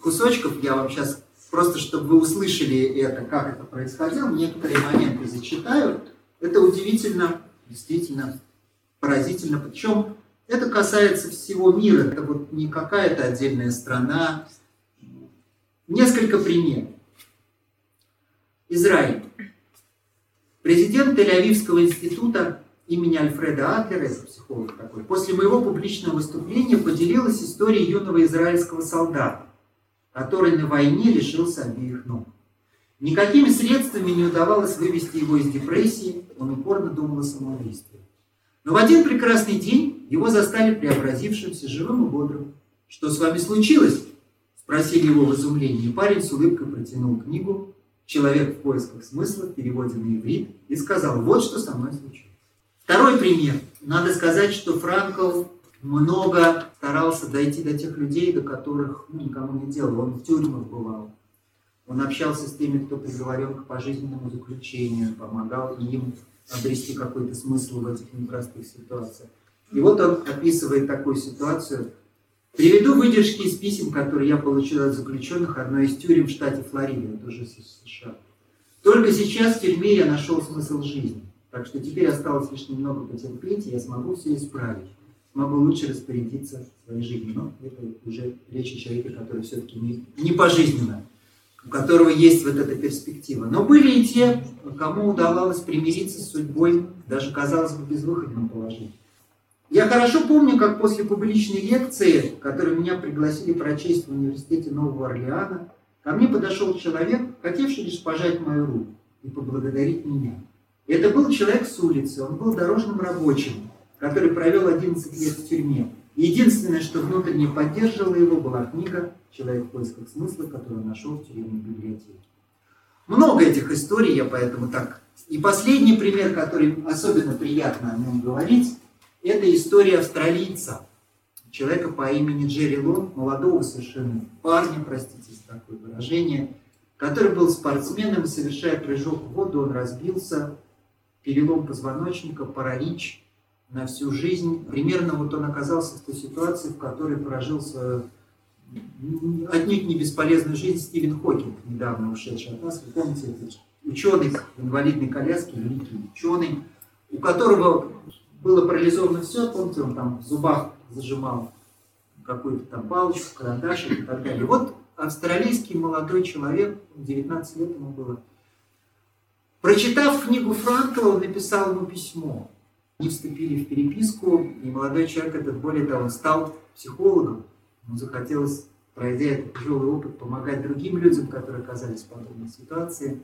кусочков, я вам сейчас просто, чтобы вы услышали это, как это происходило, некоторые моменты зачитаю. Это удивительно, действительно поразительно. Причем это касается всего мира, это вот не какая-то отдельная страна. Несколько примеров. Израиль. Президент Тель-Авивского института имени Альфреда Адлера, психолог такой, после моего публичного выступления поделилась историей юного израильского солдата, который на войне лишился обеих ног. Никакими средствами не удавалось вывести его из депрессии, он упорно думал о самоубийстве. Но в один прекрасный день его застали преобразившимся, живым и бодрым. «Что с вами случилось?» – спросили его в изумлении. Парень с улыбкой протянул книгу, человек в поисках смысла в переводе на иврит и сказал, вот что со мной случилось. Второй пример. Надо сказать, что Франкл много старался дойти до тех людей, до которых ну, никому не делал. Он в тюрьмах бывал. Он общался с теми, кто приговорен к пожизненному заключению, помогал им обрести какой-то смысл в этих непростых ситуациях. И вот он описывает такую ситуацию. Приведу выдержки из писем, которые я получил от заключенных одной из тюрем в штате Флорида, это уже США. Только сейчас в тюрьме я нашел смысл жизни. Так что теперь осталось лишь немного потерпеть, и я смогу все исправить. Смогу лучше распорядиться своей жизнью. Но это уже речь о человеке, который все-таки не, не пожизненно, у которого есть вот эта перспектива. Но были и те, кому удавалось примириться с судьбой, даже, казалось бы, безвыходном положении. Я хорошо помню, как после публичной лекции, которую меня пригласили прочесть в университете Нового Орлеана, ко мне подошел человек, хотевший лишь пожать мою руку и поблагодарить меня. Это был человек с улицы, он был дорожным рабочим, который провел 11 лет в тюрьме. единственное, что внутренне поддерживало его, была книга «Человек в поисках смысла», которую нашел в тюремной библиотеке. Много этих историй, я поэтому так... И последний пример, который особенно приятно о нем говорить, это история австралийца, человека по имени Джерри Лон, молодого совершенно парня, простите за такое выражение, который был спортсменом, совершая прыжок в воду, он разбился, перелом позвоночника, паралич на всю жизнь. Примерно вот он оказался в той ситуации, в которой прожил свою отнюдь не бесполезную жизнь Стивен Хокинг, недавно ушедший от нас. Вы помните, это ученый в инвалидной коляске, великий ученый, у которого было парализовано все, помните, он там в зубах зажимал какую-то там палочку, карандашик и так далее. Вот австралийский молодой человек, 19 лет ему было, прочитав книгу Франкла, он написал ему письмо. Они вступили в переписку, и молодой человек этот, более того, стал психологом. Ему захотелось, пройдя этот тяжелый опыт, помогать другим людям, которые оказались в подобной ситуации.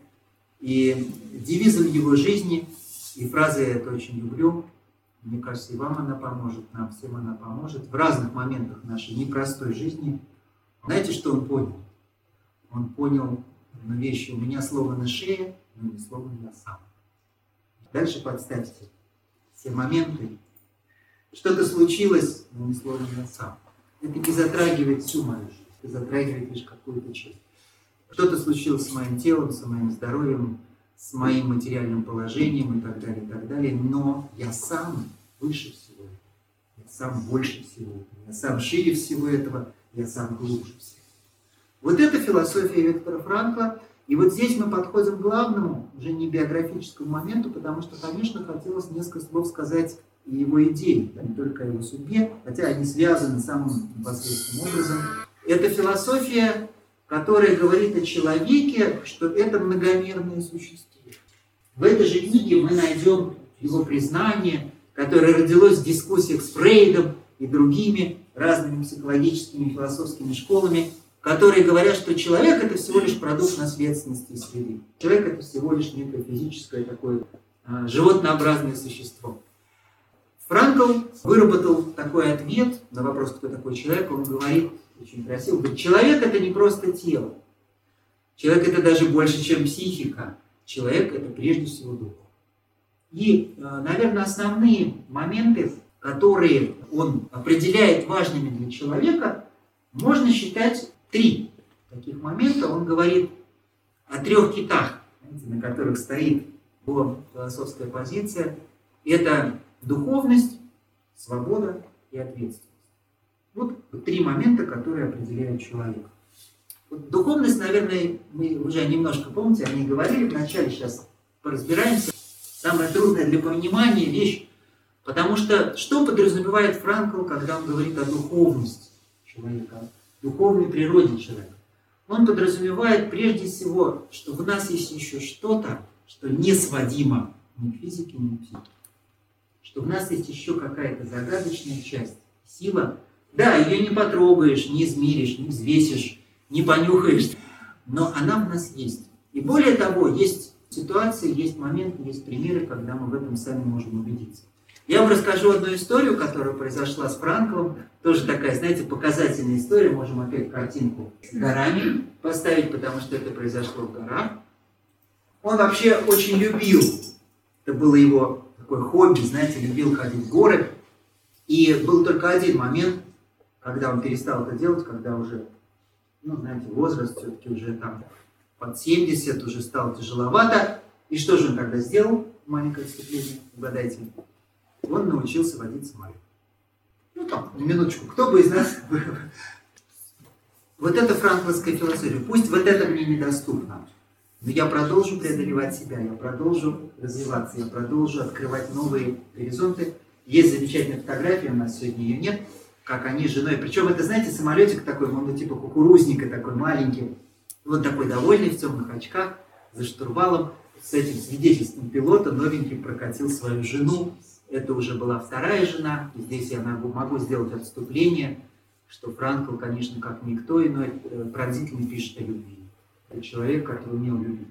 И девизом его жизни, и фразой я это очень люблю, мне кажется, и вам она поможет, нам всем она поможет в разных моментах нашей непростой жизни. Знаете, что он понял? Он понял одну вещь. У меня слово на шее, но не слово я сам. Дальше подставьте все моменты. Что-то случилось, но не слово я сам. Это не затрагивает всю мою жизнь, это затрагивает лишь какую-то часть. что-то случилось с моим телом, с моим здоровьем, с моим материальным положением и так далее, и так далее, но я сам выше всего этого, я сам больше всего этого, я сам шире всего этого, я сам глубже всего. Вот это философия Виктора Франкла, и вот здесь мы подходим к главному, уже не биографическому моменту, потому что, конечно, хотелось несколько слов сказать и его идеи, а не только о его судьбе, хотя они связаны самым непосредственным образом. Это философия, которая говорит о человеке, что это многомерное существо. В этой же книге мы найдем его признание, которое родилось в дискуссиях с Фрейдом и другими разными психологическими и философскими школами, которые говорят, что человек это всего лишь продукт наследственности и среды. Человек это всего лишь некое физическое такое а, животнообразное существо. Франкл выработал такой ответ на вопрос, кто такой человек. Он говорит очень красиво, говорит, человек это не просто тело. Человек это даже больше, чем психика. Человек – это прежде всего дух. И, э, наверное, основные моменты, которые он определяет важными для человека, можно считать три таких момента. Он говорит о трех китах, на которых стоит его философская позиция. Это духовность, свобода и ответственность. Вот три момента, которые определяют человека. Духовность, наверное, мы уже немножко помните, они говорили вначале, сейчас поразбираемся. Самая трудная для понимания вещь, потому что что подразумевает Франкл, когда он говорит о духовности человека, духовной природе человека? Он подразумевает прежде всего, что в нас есть еще что-то, что не сводимо ни к физике, ни к психике. Что в нас есть еще какая-то загадочная часть, сила. Да, ее не потрогаешь, не измеришь, не взвесишь, не понюхаешь, но она в нас есть. И более того, есть ситуации, есть моменты, есть примеры, когда мы в этом сами можем убедиться. Я вам расскажу одну историю, которая произошла с Франклом. Тоже такая, знаете, показательная история. Можем опять картинку с горами поставить, потому что это произошло в горах. Он вообще очень любил, это было его такое хобби, знаете, любил ходить в горы. И был только один момент, когда он перестал это делать, когда уже ну, знаете, возраст все-таки уже там под 70, уже стал тяжеловато. И что же он тогда сделал? Маленькое отступление, угадайте. Он научился водить самолет. Ну там, минуточку, кто бы из нас... Вот это франкловская философия. Пусть вот это мне недоступно, но я продолжу преодолевать себя, я продолжу развиваться, я продолжу открывать новые горизонты. Есть замечательная фотография, у нас сегодня ее нет, как они с женой. Причем это, знаете, самолетик такой, он ну, типа кукурузника такой маленький. Вот такой довольный в темных очках, за штурвалом, с этим свидетельством пилота новенький прокатил свою жену. Это уже была вторая жена. И здесь я могу, могу сделать отступление, что Франкл, конечно, как никто иной, э, пронзительно пишет о любви. Это человек, который умел любить.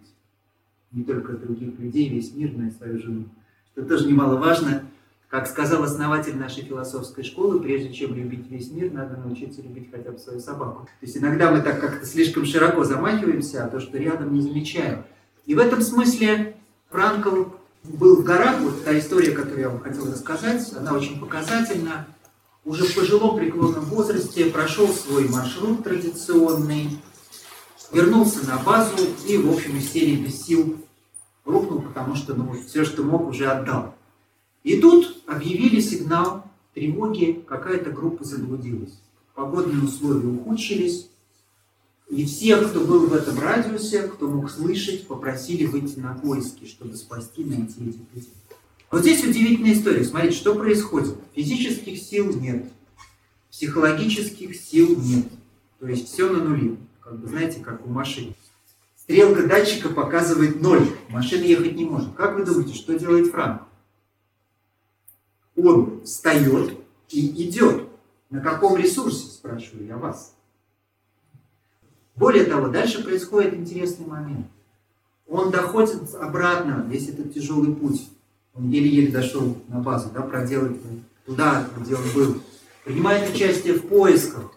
Не только других людей, весь мир, но и свою жену. Это тоже немаловажно. Как сказал основатель нашей философской школы, прежде чем любить весь мир, надо научиться любить хотя бы свою собаку. То есть иногда мы так как-то слишком широко замахиваемся, а то, что рядом, не замечаем. И в этом смысле Франкл был в горах, вот та история, которую я вам хотел рассказать, она очень показательна. Уже в пожилом преклонном возрасте прошел свой маршрут традиционный, вернулся на базу и, в общем, из серии без сил рухнул, потому что ну, все, что мог, уже отдал. И тут объявили сигнал тревоги, какая-то группа заблудилась. Погодные условия ухудшились, и всех, кто был в этом радиусе, кто мог слышать, попросили выйти на поиски, чтобы спасти, найти этих людей. Вот здесь удивительная история. Смотрите, что происходит. Физических сил нет, психологических сил нет. То есть все на нуле. Как бы, знаете, как у машины. Стрелка датчика показывает ноль. Машина ехать не может. Как вы думаете, что делает Франк? Он встает и идет. На каком ресурсе, спрашиваю я вас? Более того, дальше происходит интересный момент. Он доходит обратно, весь этот тяжелый путь. Он еле-еле дошел на базу, да, проделать туда, где он был. Принимает участие в поисках.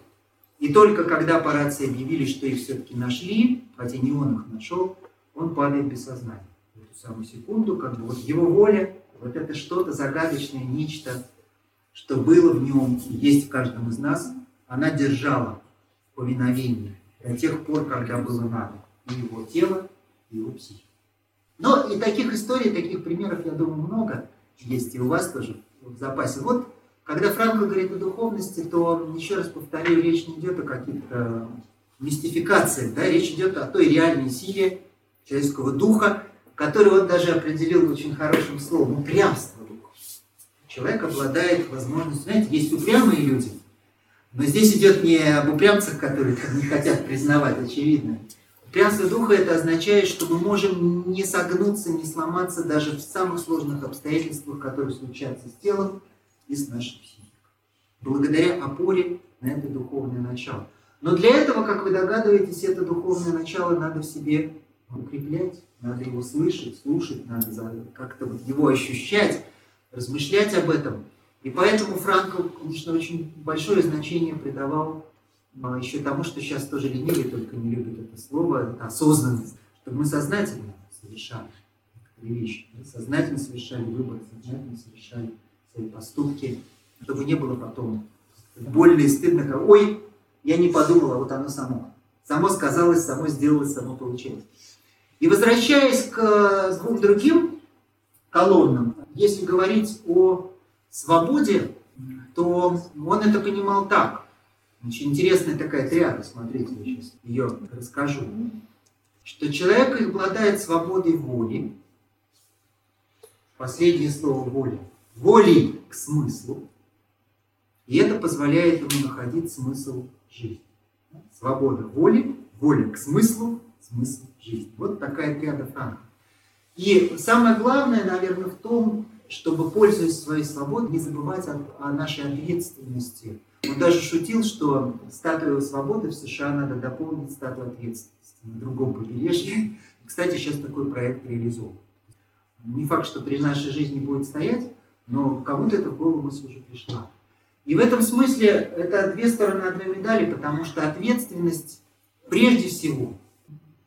И только когда по рации объявили, что их все-таки нашли, хотя не он их нашел, он падает без сознания. В эту самую секунду, как бы вот его воля вот это что-то загадочное, нечто, что было в нем и есть в каждом из нас, она держала повиновение до тех пор, когда было надо. и его тело, и его психику. Но и таких историй, таких примеров, я думаю, много есть и у вас тоже в запасе. Вот, когда Франко говорит о духовности, то, еще раз повторю, речь не идет о каких-то мистификациях, да, речь идет о той реальной силе человеческого духа, который он даже определил очень хорошим словом, упрямство духа. Человек обладает возможностью, знаете, есть упрямые люди, но здесь идет не об упрямцах, которые не хотят признавать, очевидно. Упрямство духа это означает, что мы можем не согнуться, не сломаться даже в самых сложных обстоятельствах, которые случаются с телом и с нашей психикой. Благодаря опоре на это духовное начало. Но для этого, как вы догадываетесь, это духовное начало надо в себе укреплять, надо его слышать, слушать, надо как-то вот его ощущать, размышлять об этом. И поэтому Франкл, конечно, очень большое значение придавал а, еще тому, что сейчас тоже ленивые только не любят это слово, это осознанность, чтобы мы сознательно некоторые вещи, сознательно совершали выбор, сознательно совершали свои поступки, чтобы не было потом больно и стыдно, как, ой, я не подумала, вот оно само. Само сказалось, само сделалось, само получилось. И возвращаясь к э, двум другим колоннам, если говорить о свободе, то он это понимал так. Очень интересная такая триада, смотрите, я сейчас ее расскажу. Что человек обладает свободой воли. Последнее слово воли. Волей к смыслу. И это позволяет ему находить смысл жизни. Свобода воли, воля к смыслу, смысл жизни. Вот такая триада Франка. И самое главное, наверное, в том, чтобы, пользуясь своей свободой, не забывать о, о нашей ответственности. Он даже шутил, что статую свободы в США надо дополнить статую ответственности на другом побережье. Кстати, сейчас такой проект реализован. Не факт, что при нашей жизни будет стоять, но кому-то это в голову мысль уже пришла. И в этом смысле это две стороны одной медали, потому что ответственность прежде всего,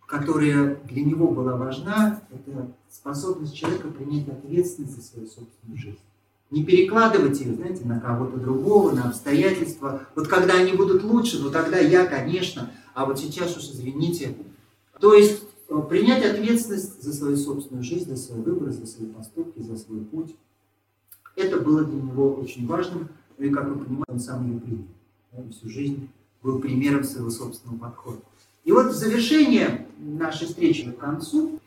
которая для него была важна, это способность человека принять ответственность за свою собственную жизнь. Не перекладывать ее, знаете, на кого-то другого, на обстоятельства. Вот когда они будут лучше, ну тогда я, конечно, а вот сейчас уж извините. То есть э, принять ответственность за свою собственную жизнь, за свой выбор, за свои поступки, за свой путь. Это было для него очень важным. Ну и, как вы понимаете, он сам ее принял. Он всю жизнь был примером своего собственного подхода. И вот в завершение нашей встречи к концу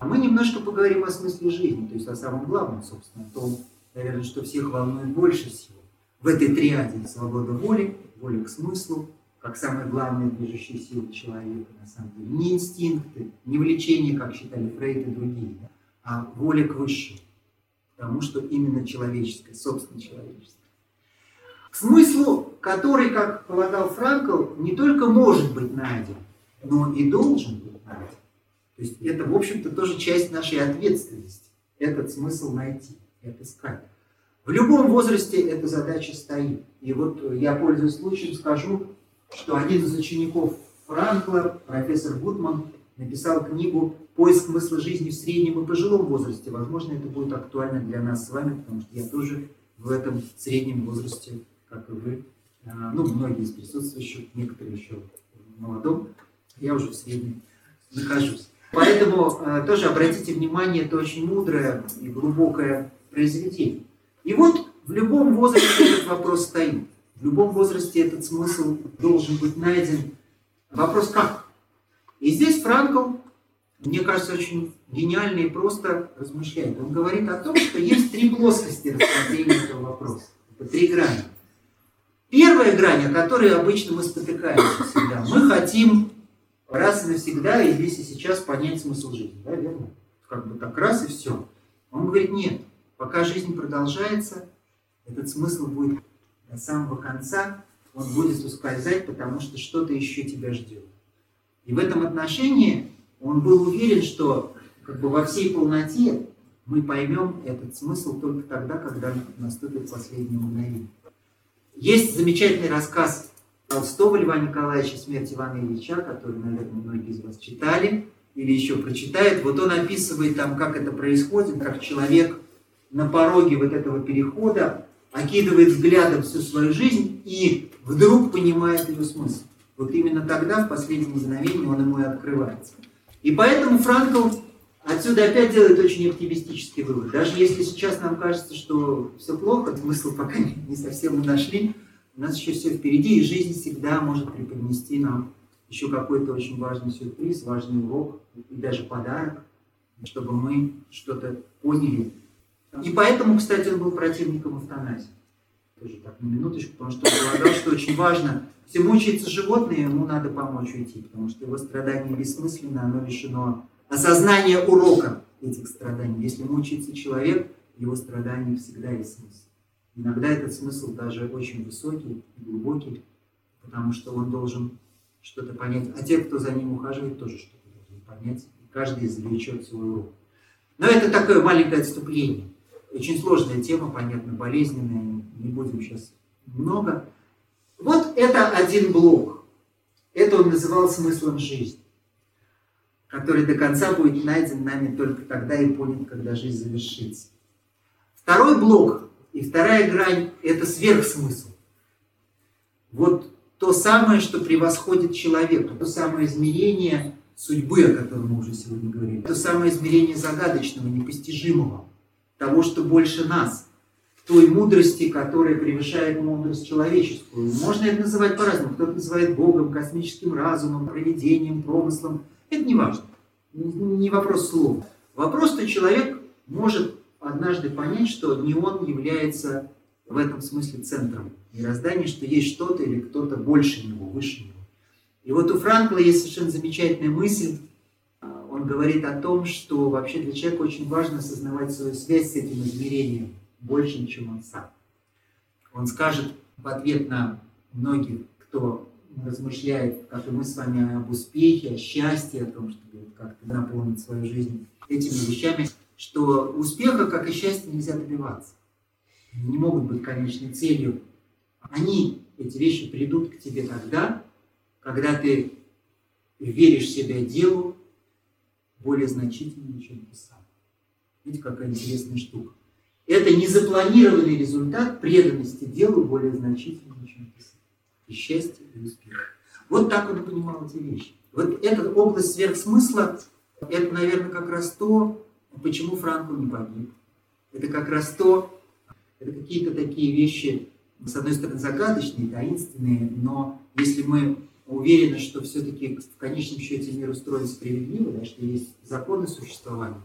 мы немножко поговорим о смысле жизни, то есть о самом главном, собственно, о том, наверное, что всех волнует больше всего. В этой триаде свобода воли, воля к смыслу, как самая главная движущая сила человека, на самом деле. Не инстинкты, не влечение, как считали Фрейд и другие, а воля к высшему, тому, что именно человеческое, собственно человеческое смыслу, который, как полагал Франкл, не только может быть найден, но и должен быть найден. То есть это, в общем-то, тоже часть нашей ответственности. Этот смысл найти, это искать. В любом возрасте эта задача стоит. И вот я, пользуясь случаем, скажу, что один из учеников Франкла, профессор Гудман, написал книгу «Поиск смысла жизни в среднем и пожилом возрасте». Возможно, это будет актуально для нас с вами, потому что я тоже в этом среднем возрасте как и вы, а, ну, многие из присутствующих, некоторые еще молодом, я уже в среднем нахожусь. Поэтому а, тоже обратите внимание, это очень мудрое и глубокое произведение. И вот в любом возрасте этот вопрос стоит. В любом возрасте этот смысл должен быть найден. Вопрос как? И здесь Франкл, мне кажется, очень гениально и просто размышляет. Он говорит о том, что есть три плоскости рассмотрения этого вопроса. Это три грани. Первая грань, о которой обычно мы спотыкаемся всегда. Мы хотим раз и навсегда, и здесь и сейчас понять смысл жизни. Да, верно? Как бы так раз и все. Он говорит, нет, пока жизнь продолжается, этот смысл будет до самого конца, он будет ускользать, потому что что-то еще тебя ждет. И в этом отношении он был уверен, что как бы во всей полноте мы поймем этот смысл только тогда, когда наступит последнее мгновение. Есть замечательный рассказ Толстого Льва Николаевича «Смерть Ивана Ильича», который, наверное, многие из вас читали или еще прочитают. Вот он описывает там, как это происходит, как человек на пороге вот этого перехода окидывает взглядом всю свою жизнь и вдруг понимает ее смысл. Вот именно тогда, в последнее мгновение, он ему и открывается. И поэтому Франкл отсюда опять делает очень оптимистический вывод. Даже если сейчас нам кажется, что все плохо, смысл пока не совсем мы нашли, у нас еще все впереди, и жизнь всегда может преподнести нам еще какой-то очень важный сюрприз, важный урок и даже подарок, чтобы мы что-то поняли. И поэтому, кстати, он был противником эвтаназии. Тоже так, на минуточку, потому что он полагал, что очень важно, если мучается животное, ему надо помочь уйти, потому что его страдание бессмысленно, оно лишено осознания урока этих страданий. Если мучается человек, его страдания всегда есть смысл. Иногда этот смысл даже очень высокий и глубокий, потому что он должен что-то понять. А те, кто за ним ухаживает, тоже что-то должны понять. И каждый извлечет свой урок. Но это такое маленькое отступление. Очень сложная тема, понятно, болезненная. Не будем сейчас много. Вот это один блок. Это он называл смыслом жизни, который до конца будет найден нами только тогда и понят, когда жизнь завершится. Второй блок и вторая грань – это сверхсмысл. Вот то самое, что превосходит человека, то самое измерение судьбы, о котором мы уже сегодня говорили, то самое измерение загадочного, непостижимого, того, что больше нас, той мудрости, которая превышает мудрость человеческую. Можно это называть по-разному. Кто-то называет Богом, космическим разумом, проведением, промыслом. Это не важно. Не вопрос слов. Вопрос, что человек может однажды понять, что не он является в этом смысле центром мироздания, что есть что-то или кто-то больше него, выше него. И вот у Франкла есть совершенно замечательная мысль. Он говорит о том, что вообще для человека очень важно осознавать свою связь с этим измерением больше, чем он сам. Он скажет в ответ на многих, кто размышляет, как и мы с вами, об успехе, о счастье, о том, чтобы как-то наполнить свою жизнь этими вещами, что успеха, как и счастья, нельзя добиваться. Не могут быть конечной целью. Они, эти вещи, придут к тебе тогда, когда ты веришь себя делу более значительнее, чем ты сам. Видите, какая интересная штука. Это незапланированный результат преданности делу более значительнее, чем ты сам. И счастье, и успех. Вот так он понимал эти вещи. Вот эта область сверхсмысла, это, наверное, как раз то, Почему Франко не погиб? Это как раз то, это какие-то такие вещи, с одной стороны, загадочные, таинственные, но если мы уверены, что все-таки в конечном счете мир устроен справедливо, да, что есть законы существования,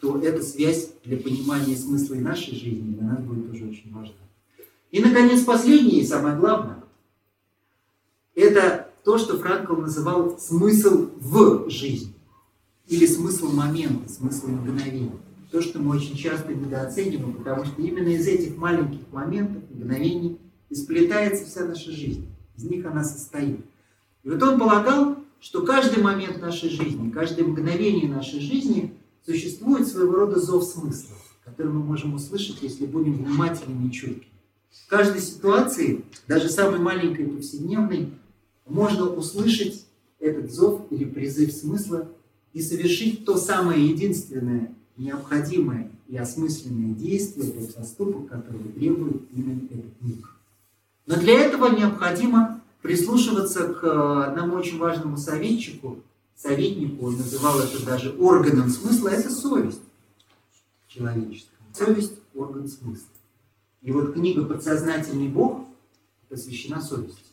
то эта связь для понимания смысла и нашей жизни для нас будет тоже очень важна. И, наконец, последнее и самое главное, это то, что Франкл называл смысл в жизни или смысл момента, смысл мгновения. То, что мы очень часто недооцениваем, потому что именно из этих маленьких моментов, мгновений, исплетается вся наша жизнь. Из них она состоит. И вот он полагал, что каждый момент нашей жизни, каждое мгновение нашей жизни существует своего рода зов смысла, который мы можем услышать, если будем внимательными и чуткими. В каждой ситуации, даже самой маленькой повседневной, можно услышать этот зов или призыв смысла и совершить то самое единственное необходимое и осмысленное действие, тот поступок, который требует именно этот миг. Но для этого необходимо прислушиваться к э, одному очень важному советчику, советнику, он называл это даже органом смысла, это совесть человеческая. Совесть – орган смысла. И вот книга «Подсознательный Бог» посвящена совести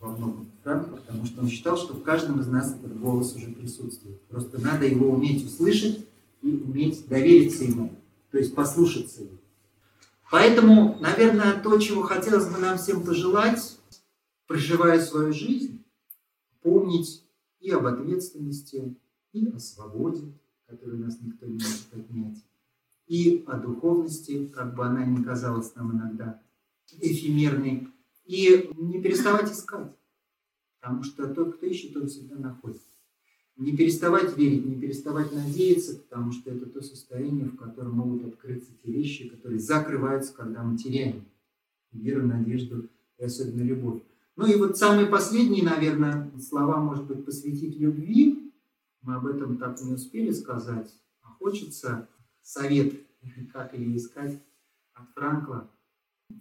во многом Франка, потому что он считал, что в каждом из нас этот голос уже присутствует. Просто надо его уметь услышать и уметь довериться ему, то есть послушаться его. Поэтому, наверное, то, чего хотелось бы нам всем пожелать, проживая свою жизнь, помнить и об ответственности, и о свободе, которую нас никто не может отнять, и о духовности, как бы она ни казалась нам иногда эфемерной, и не переставать искать. Потому что тот, кто ищет, он всегда находит. Не переставать верить, не переставать надеяться, потому что это то состояние, в котором могут открыться те вещи, которые закрываются, когда мы теряем веру, надежду и особенно любовь. Ну и вот самые последние, наверное, слова, может быть, посвятить любви. Мы об этом так не успели сказать. А хочется совет, как ее искать от Франкла.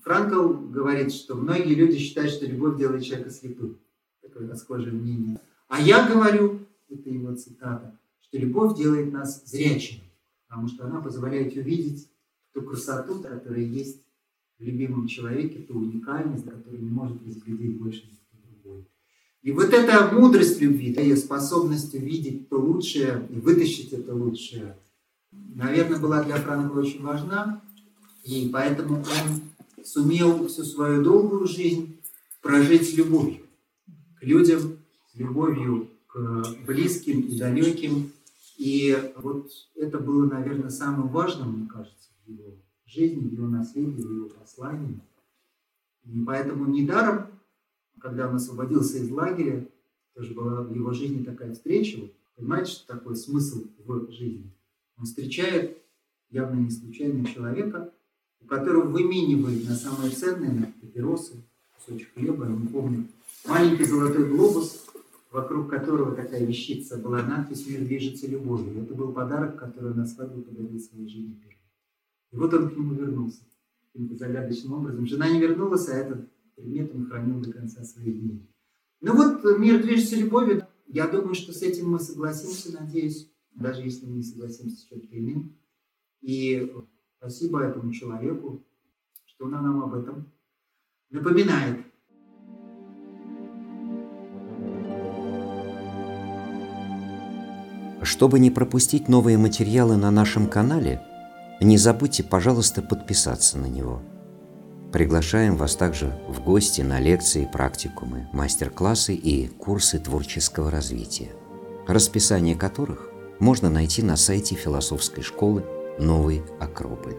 Франкл говорит, что многие люди считают, что любовь делает человека слепым. Такое расхожее мнение. А я говорю, это его цитата, что любовь делает нас зрячими, потому что она позволяет увидеть ту красоту, которая есть в любимом человеке, ту уникальность, которую не может разглядеть больше никто другой. И вот эта мудрость любви, ее способность увидеть то лучшее и вытащить это лучшее, наверное, была для Франкла очень важна, и поэтому он сумел всю свою долгую жизнь прожить с любовью к людям, с любовью к близким и далеким. И вот это было, наверное, самым важным, мне кажется, в его жизни, в его наследии, в его послании. И поэтому недаром, когда он освободился из лагеря, тоже была в его жизни такая встреча, понимаете, что такой смысл в жизни. Он встречает явно не случайного человека, у которого выменивает на самое ценное, на папиросы, кусочек хлеба, я не помню, маленький золотой глобус, вокруг которого такая вещица была надпись «Мир движется любовью». Это был подарок, который на свадьбу подарил своей жене первой. И вот он к нему вернулся каким-то загадочным образом. Жена не вернулась, а этот предмет он хранил до конца своих дней. Ну вот, мир движется любовью. Я думаю, что с этим мы согласимся, надеюсь, даже если мы не согласимся с чем-то иным. И спасибо этому человеку, что он нам об этом напоминает. Чтобы не пропустить новые материалы на нашем канале, не забудьте, пожалуйста, подписаться на него. Приглашаем вас также в гости на лекции, практикумы, мастер-классы и курсы творческого развития, расписание которых можно найти на сайте философской школы «Новый Акрополь»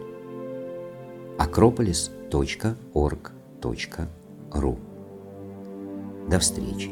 акрополис.орг.ру До встречи!